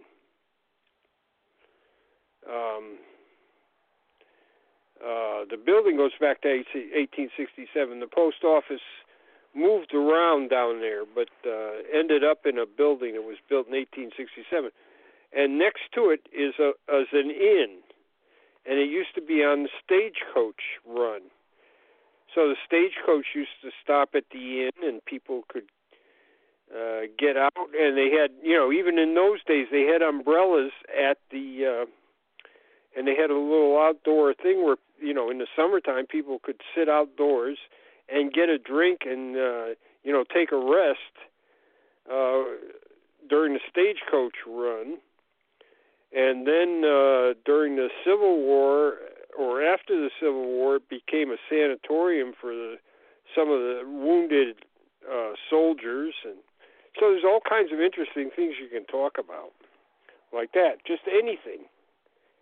Um, uh, the building goes back to 1867. The post office moved around down there, but uh, ended up in a building that was built in 1867. And next to it is a is an inn, and it used to be on the stagecoach run. So the stagecoach used to stop at the inn, and people could uh, get out. And they had, you know, even in those days, they had umbrellas at the. Uh, and they had a little outdoor thing where you know in the summertime people could sit outdoors and get a drink and uh you know take a rest uh during the stagecoach run and then uh during the civil war or after the Civil War, it became a sanatorium for the, some of the wounded uh, soldiers, and so there's all kinds of interesting things you can talk about, like that. Just anything,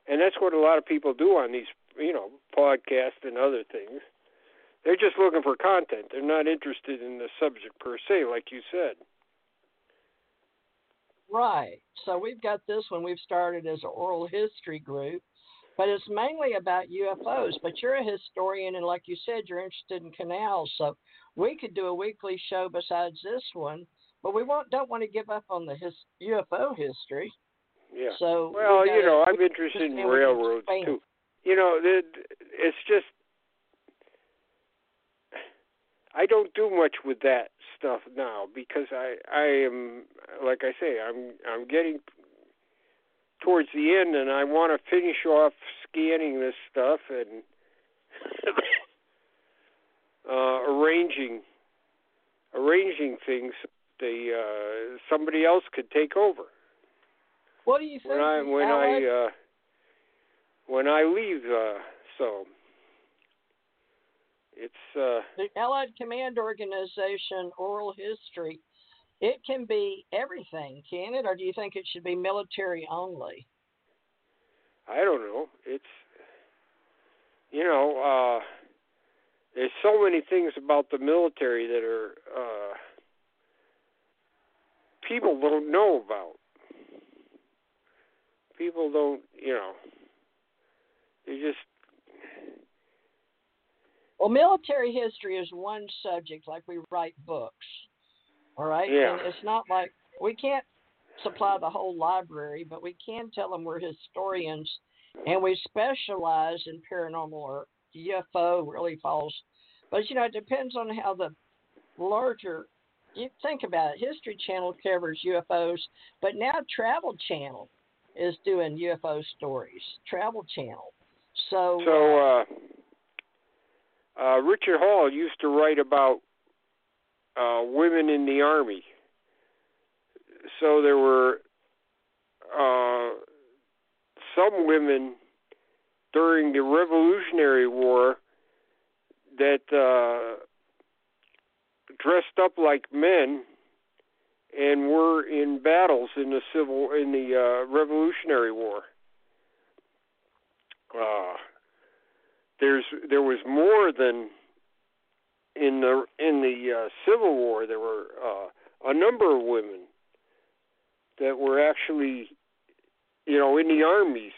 and that's what a lot of people do on these, you know, podcasts and other things. They're just looking for content. They're not interested in the subject per se, like you said. Right. So we've got this one we've started as an oral history group, but it's mainly about UFOs. But you're a historian, and like you said, you're interested in canals. So we could do a weekly show besides this one, but we won't, don't want to give up on the his, UFO history. Yeah. So well, we you know, I'm interested in railroads too. You know, the- it's just I don't do much with that stuff now because I I am like I say I'm I'm getting towards the end and I want to finish off scanning this stuff and [COUGHS] uh arranging arranging things the uh somebody else could take over What do you think? when I when Allied? I uh when I leave uh so it's uh the Allied Command Organization oral history, it can be everything, can it? Or do you think it should be military only? I don't know. It's you know, uh there's so many things about the military that are uh people don't know about. People don't, you know, they just Well, military history is one subject, like we write books. All right? Yeah. And it's not like we can't supply the whole library, but we can tell them we're historians and we specialize in paranormal or UFO really falls. But, you know, it depends on how the larger. You think about it. History Channel covers UFOs, but now Travel Channel is doing UFO stories. Travel Channel. So, So uh, uh, Richard Hall used to write about uh, women in the army. So there were uh, some women during the Revolutionary War that uh, dressed up like men and were in battles in the civil in the uh, Revolutionary War. Uh, there's there was more than in the in the uh, Civil War. There were uh, a number of women that were actually, you know, in the armies,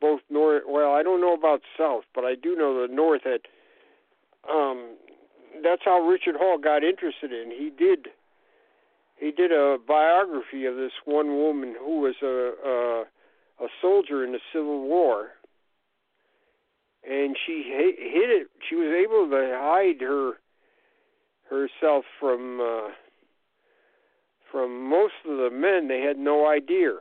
both north. Well, I don't know about south, but I do know the north had. Um, that's how Richard Hall got interested in. He did. He did a biography of this one woman who was a a, a soldier in the Civil War, and she hid it. She was able to hide her herself from uh, from most of the men. They had no idea.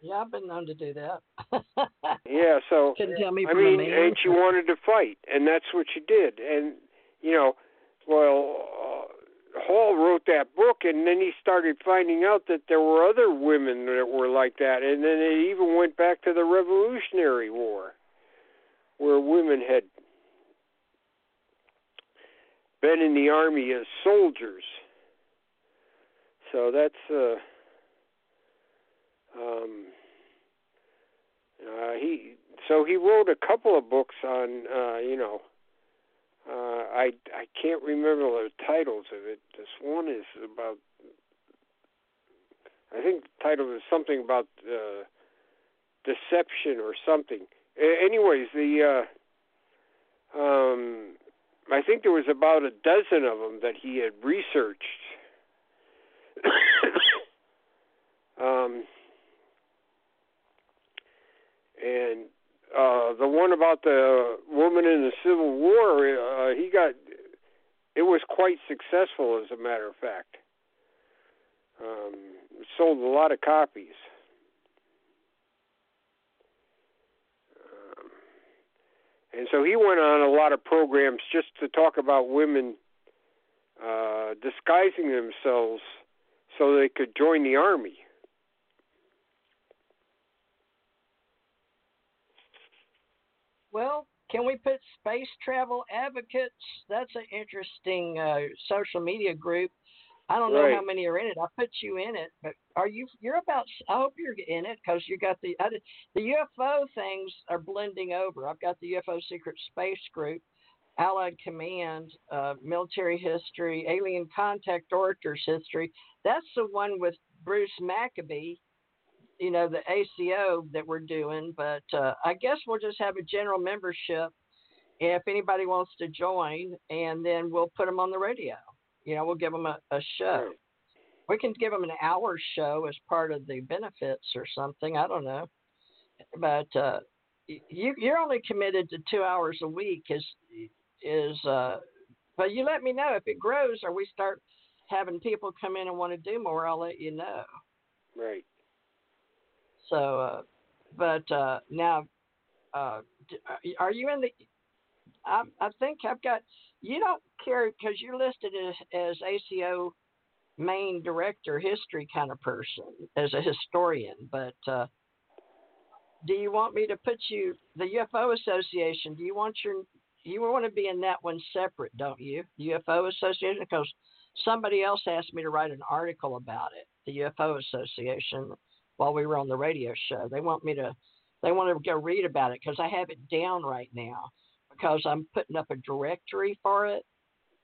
yeah, I've been known to do that. [LAUGHS] Yeah, so Couldn't tell me I from a mean, man. and she wanted to fight, and that's what she did. And you know, well, Hall wrote that book, and then he started finding out that there were other women that were like that, and then it even went back to the Revolutionary War, where women had been in the army as soldiers. So that's uh, um, uh, he so he wrote a couple of books on uh, you know uh, I I can't remember the titles of it. This one is about I think the title is something about uh, deception or something. A- anyways, the uh, um, I think there was about a dozen of them that he had researched. [COUGHS] um, and uh, the one about the woman in the Civil War, uh, he got it was quite successful, as a matter of fact. Um, sold a lot of copies. Um, and so he went on a lot of programs just to talk about women uh, disguising themselves so they could join the army. Well, can we put space travel advocates? That's an interesting uh, social media group. I don't know how many are in it. I put you in it, but are you? You're about. I hope you're in it because you got the did- the UFO things are blending over. I've got the UFO Secret Space Group, Allied Command, uh, military history, alien contact orators history. That's the one with Bruce Maccabee. You know the ACO that we're doing, but uh, I guess we'll just have a general membership if anybody wants to join, and then we'll put them on the radio. You know, we'll give them a, a show. We can give them an hour show as part of the benefits or something. I don't know, but uh, you you're only committed to two hours a week. Is is uh, but you let me know if it grows or we start having people come in and want to do more. I'll let you know. Right. So, uh, but uh, now, uh, are you in the? I, I think I've got. You don't care because you're listed as, as ACO main director, history kind of person, as a historian. But uh, do you want me to put you the UFO Association? Do you want your you want to be in that one separate, don't you? The UFO Association, because somebody else asked me to write an article about it. The UFO Association while we were on the radio show. They want me to, they want to go read about it because I have it down right now because I'm putting up a directory for it.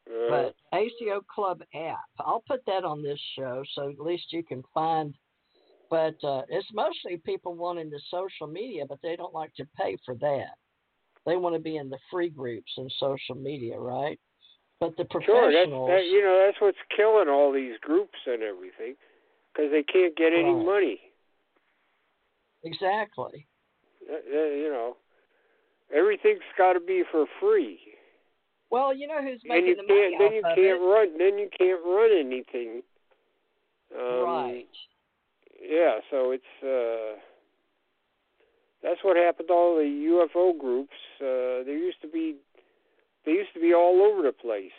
Uh, But ACO Club app, I'll put that on this show so at least you can find. But uh, it's mostly people wanting the social media, but they don't like to pay for that. They want to be in the free groups and social media, right? But the sure. professionals, That's that. You know, that's what's killing all these groups and everything, because they can't get any Right. money. Exactly. Uh, uh, you know, everything's got to be for free. Well, you know who's making the money. Then you can't it? run. Then you can't run anything. Um, right. Yeah. So it's. uh That's what happened to all the UFO groups. Uh There used to be. They used to be all over the place.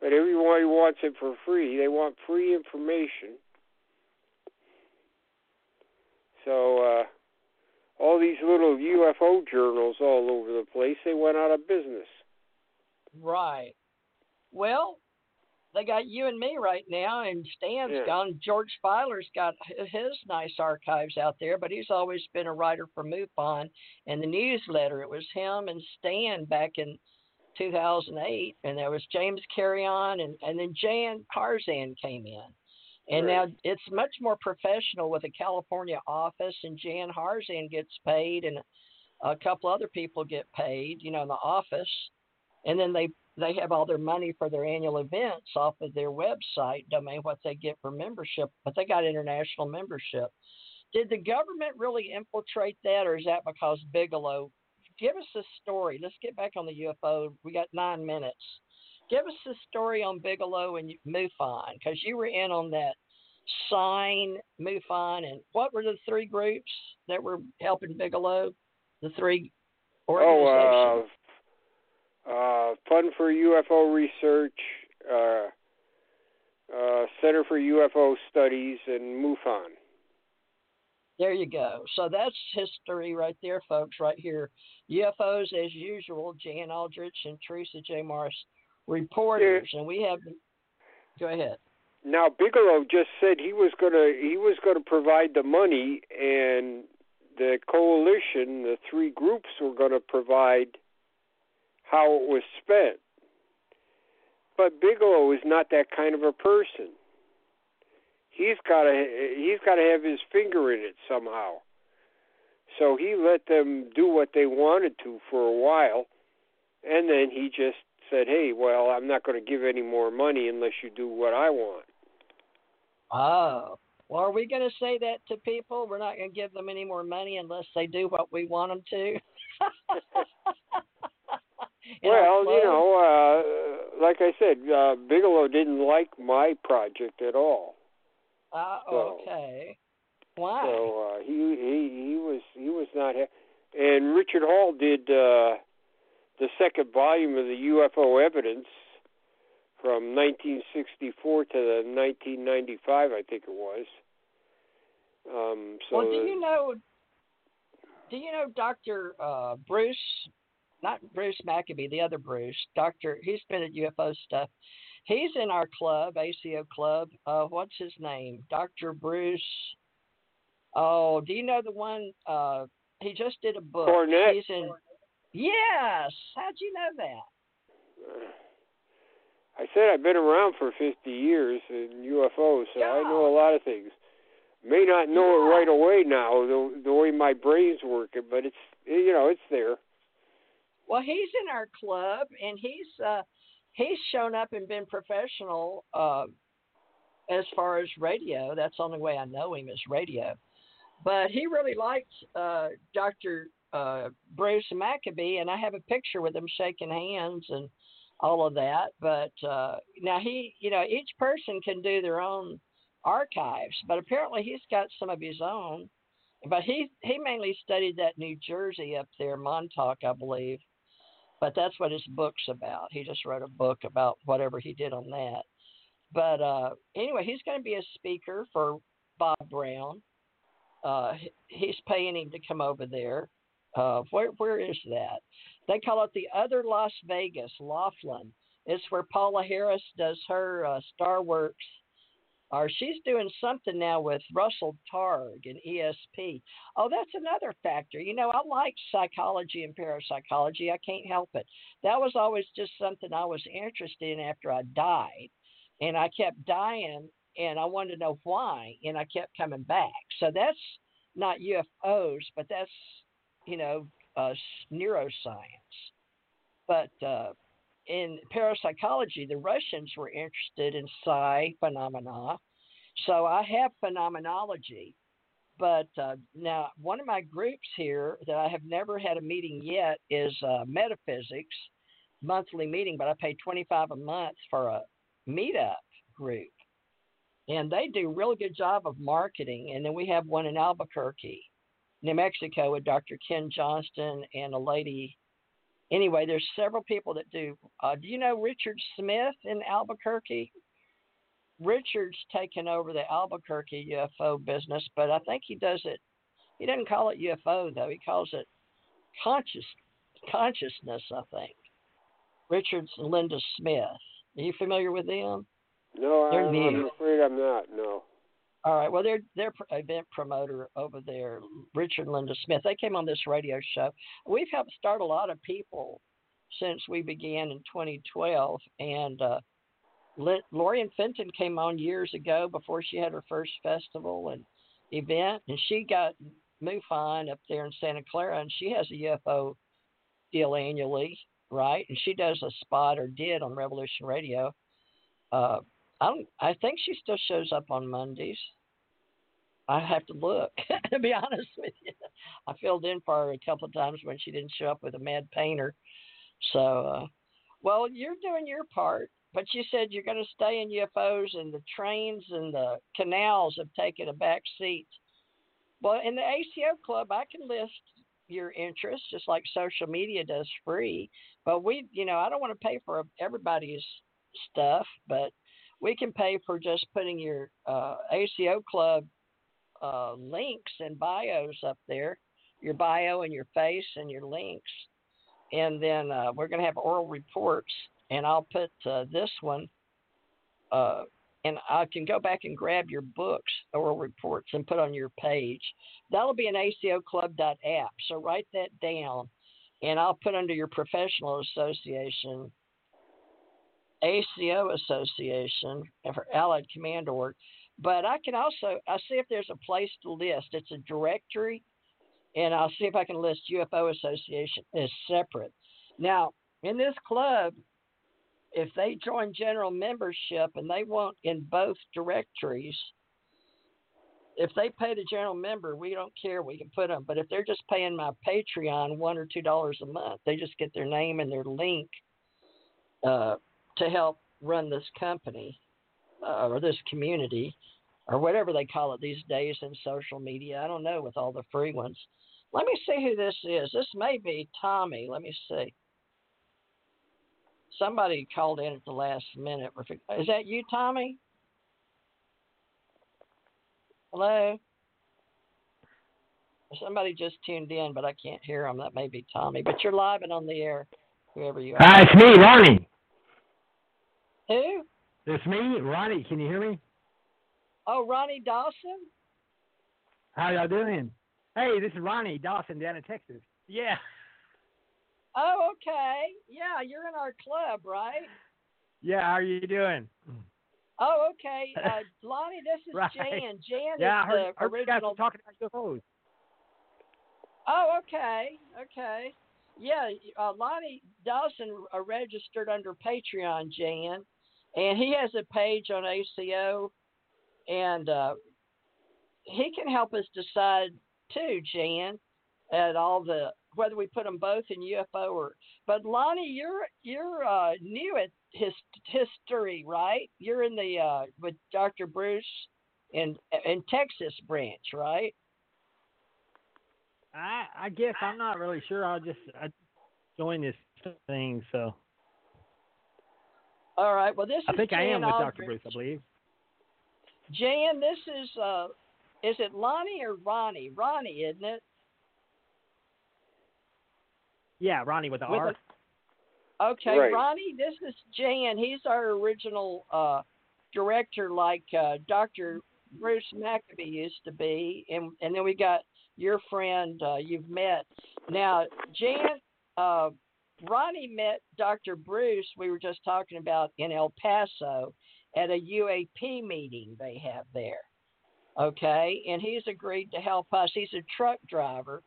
But everybody wants it for free. They want free information. So uh all these little UFO journals all over the place, they went out of business. Right. Well, they got you and me right now, and Stan's Yeah. gone. George Filer's got his nice archives out there, but he's always been a writer for MUFON and the newsletter. It was him and Stan back in 2008, and there was James Carrion, and, and then Jan Harzan came in. And Right. now it's much more professional with a California office, and Jan Harzan gets paid, and a couple other people get paid, you know, in the office. And then they they have all their money for their annual events off of their website domain, what they get for membership, but they got international membership. Did the government really infiltrate that, or is that because Bigelow? Give us a story. Let's get back on the UFO. We got nine minutes. Give us the story on Bigelow and MUFON, because you were in on that sign MUFON, and what were the three groups that were helping Bigelow? The three organizations. Oh, uh, uh, Fund for UFO Research, uh, uh, Center for UFO Studies, and MUFON. There you go. So that's history right there, folks, right here. UFOs, as usual, Jan Aldrich and Theresa J. Morris, reporters. And we have, go ahead. Now Bigelow just said he was gonna he was gonna provide the money, and the coalition, the three groups, were gonna provide how it was spent. But Bigelow is not that kind of a person. He's got to he's got to have his finger in it somehow. So he let them do what they wanted to for a while, and then he just said, "Hey, well, I'm not going to give any more money unless you do what I want." Oh, well, are we going to say that to people? We're not going to give them any more money unless they do what we want them to. [LAUGHS] Well, you know, uh, like I said, uh, Bigelow didn't like my project at all. Uh, so- okay. Why? So uh, he he he was he was not. Ha- and Richard Hall did uh, the second volume of the UFO evidence from 1964 to the 1995, I think it was. Um, so well, do you know? do you know Dr. Uh, Bruce? Not Bruce Maccabee, the other Bruce. Doctor, he's been at UFO stuff. He's in our club, ACO club. Uh, what's his name? Dr. Bruce. Oh, do you know the one? Uh, he just did a book. Cornet. He's in. Yes. How'd you know that? [SIGHS] I said I've been around for 50 years in UFOs, so I know a lot of things. May not know Yeah. it right away now, the, the way my brain's working, but it's you know it's there. Well, he's in our club, and he's uh, he's shown up and been professional uh, as far as radio. That's the only way I know him is radio. But he really liked uh, Dr. Uh, Bruce Maccabee, and I have a picture with him shaking hands and all of that. But uh, now he, you know, each person can do their own archives, but apparently he's got some of his own. But he he mainly studied that New Jersey up there, Montauk, I believe. But that's what his book's about. He just wrote a book about whatever he did on that. But uh, anyway, he's going to be a speaker for Bob Brown. Uh, he's paying him to come over there. Uh, where where is that? They call it the other Las Vegas, Laughlin. It's where Paula Harris does her uh, Star Works or she's doing something now with Russell Targ and ESP. Oh, that's another factor. You know, I like psychology and parapsychology. I can't help it. That was always just something I was interested in after I died. And I kept dying and I wanted to know why. And I kept coming back. So that's not UFOs, but that's, you know, uh, neuroscience. But uh, in parapsychology, the Russians were interested in psi phenomena. So I have phenomenology. But uh, now, one of my groups here that I have never had a meeting yet is uh, metaphysics monthly meeting, but I pay 25 a month for a meetup group. And they do a really good job of marketing. And then we have one in Albuquerque, New Mexico, with Dr. Ken Johnston and a lady anyway, there's several people that do. Uh, do you know Richard Smith in Albuquerque? Richard's taken over the Albuquerque UFO business, but I think he does it. He doesn't call it UFO though. He calls it conscious consciousness. I think. Richard's and Linda Smith. Are you familiar with them? No, I'm. I'm afraid I'm not. No. All right. Well, they're they're event promoter over there, Richard Linda Smith. They came on this radio show. We've helped start a lot of people since we began in 2012, and uh, Lorien Fenton came on years ago before she had her first festival and event, and she got MUFON up there in Santa Clara, and she has a UFO deal annually, right? And she does a spot or did on Revolution Radio. Uh, I. I think she still shows up on Mondays. I have to look [LAUGHS] to be honest with you. I filled in for her a couple of times when she didn't show up with a mad painter. So, uh, well, you're doing your part, but you said you're going to stay in UFOs, and the trains and the canals have taken a back seat. Well, in the ACO club, I can list your interests just like social media does free. But we, you know, I don't want to pay for everybody's stuff, but we can pay for just putting your uh, ACO club uh, links and bios up there, your bio and your face and your links. And then uh, we're going to have oral reports, and I'll put uh, this one, uh, and I can go back and grab your books, oral reports, and put on your page. That'll be an acoclub.app, so write that down, and I'll put under your professional association ACO Association for Allied Command Org. But I can also I see if there's a place to list. It's a directory, and I'll see if I can list UFO Association as separate. Now, in this club, if they join general membership and they want in both directories, if they pay the general member, we don't care. We can put them. But if they're just paying my Patreon one or two dollars a month, they just get their name and their link. Uh, to help run this company uh, or this community or whatever they call it these days in social media. I don't know with all the free ones. Let me see who this is. This may be Tommy. Let me see. Somebody called in at the last minute. Is that you, Tommy? Hello? Somebody just tuned in, but I can't hear them. That may be Tommy. But you're live and on the air, whoever you are. Hi, it's me, Ronnie. Who? It's me, Ronnie. Can you hear me? Oh, Ronnie Dawson. How y'all doing? Hey, this is Ronnie Dawson down in Texas. Yeah. Oh, okay. Yeah, you're in our club, right? Yeah, how are you doing? Oh, okay. Uh, [LAUGHS] Lonnie, this is Right. Jan. Jan Yeah, I is heard, the heard you guys original. were talking about UFOs. Oh, okay, okay. Yeah, uh, Lonnie Dawson uh, registered under Patreon, Jan, and he has a page on ACO, and uh, he can help us decide too, Jan, at all the whether we put them both in UFO or. But Lonnie, you're you're uh, new at his history, right? You're in the uh, with Dr. Bruce in in Texas branch, right? I I guess I'm not really sure. I'll just I join this thing, so All right. Well, this I is think I am Jan with Dr. Bruce, I believe. Jan, this is uh, is it Lonnie or Ronnie? Ronnie, isn't it? Yeah, Ronnie with the With R. Okay, Right. Ronnie, this is Jan. He's our original uh, director, like uh, Dr. Bruce Maccabee used to be, and and then we got your friend uh, you've met. Now, Jan, uh, Ronnie met Dr. Bruce. We were just talking about in El Paso at a UAP meeting they have there. Okay, and he's agreed to help us. He's a truck driver,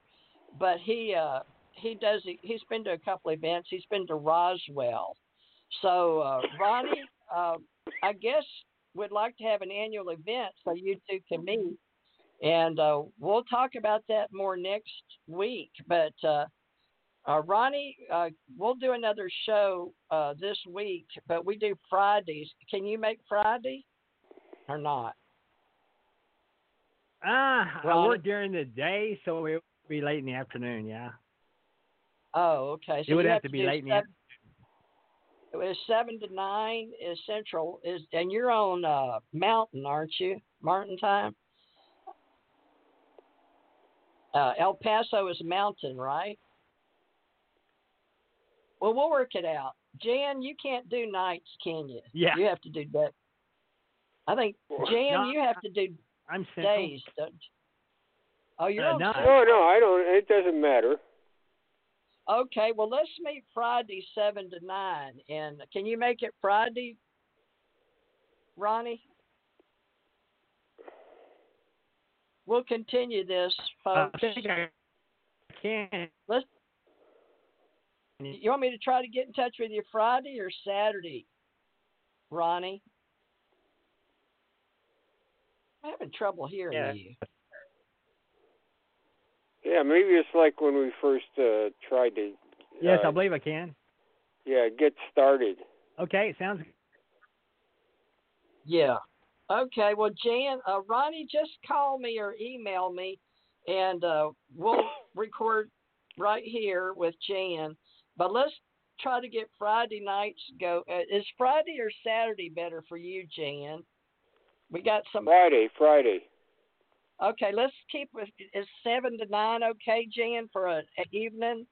but he uh, he does he's been to a couple events he's been to roswell so uh, ronnie uh, i guess we'd like to have an annual event so you two can meet and uh, we'll talk about that more next week but uh, ronnie uh, we'll do another show uh, this week but we do fridays. Can you make friday or not? Ah, I work during the day, so it would be late in the afternoon. Yeah, oh okay. So it would you have to be late in the seven- It was seven to nine is central is and you're on uh mountain aren't you? Martin time? Uh el paso is mountain right well we'll work it out jan you can't do nights can you Yeah. you have to do that i think jan No, you have to do I'm central. days don't you? oh you're Uh, on no. No, no, I don't. It doesn't matter. Okay, well let's meet Friday seven to nine. And can you make it Friday, Ronnie? We'll continue this, Uh, folks. I think I can. Let's. You want me to try to get in touch with you Friday or Saturday, Ronnie? I'm having trouble hearing Yeah. you. Yeah, maybe it's like when we first uh, tried to. Yes, uh, I believe I can. Yeah, get started. Okay, sounds. Yeah. Okay. Well, Jan, uh, Ronnie, just call me or email me, and uh, we'll record right here with Jan. But let's try to get Friday nights go. Uh, is Friday or Saturday better for you, Jan? We got some. Friday, Friday. Okay, let's keep with. Is seven to nine okay, Jan, for a, a evening?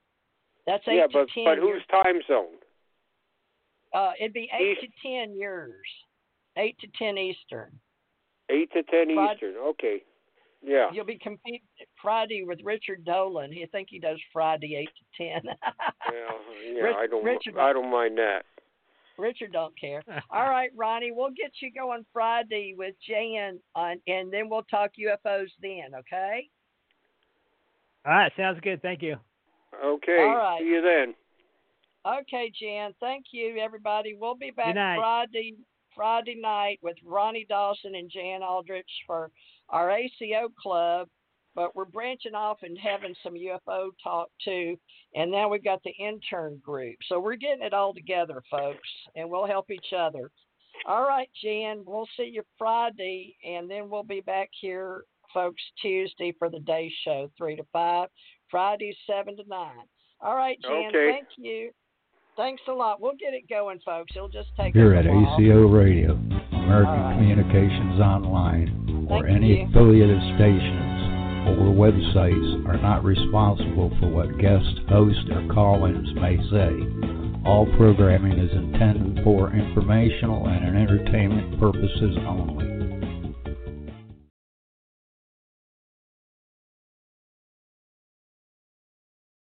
That's eight yeah, to but ten. but your- whose time zone? Uh, it'd be eight East- to ten yours. Eight to ten Eastern. Eight to ten Friday. Eastern. Okay. Yeah. You'll be competing Friday with Richard Dolan. He think he does Friday eight to ten. [LAUGHS] Well, yeah, Rich- I don't. Richard- I don't mind that. Richard don't care. [LAUGHS] All right, Ronnie, we'll get you going Friday with Jan, on, and then we'll talk UFOs then. Okay? All right, sounds good. Thank you. Okay. All right. See you then. Okay, Jan. Thank you, everybody. We'll be back. Friday Friday night with Ronnie Dawson and Jan Aldrich for our ACO club. But we're branching off and having some UFO talk too. And now we've got the intern group. So we're getting it all together, folks, and we'll help each other. All right, Jan, we'll see you Friday, and then we'll be back here, folks, Tuesday for the day show, 3 to 5, Friday, 7 to 9. All right, Jan, Okay. thank you. Thanks a lot. We'll get it going, folks. It'll just take Here us at a while. ACO Radio, American All right. Communications Online, or Thank any you. affiliated stations, or websites are not responsible for what guest hosts or call-ins may say. All programming is intended for informational and entertainment purposes only.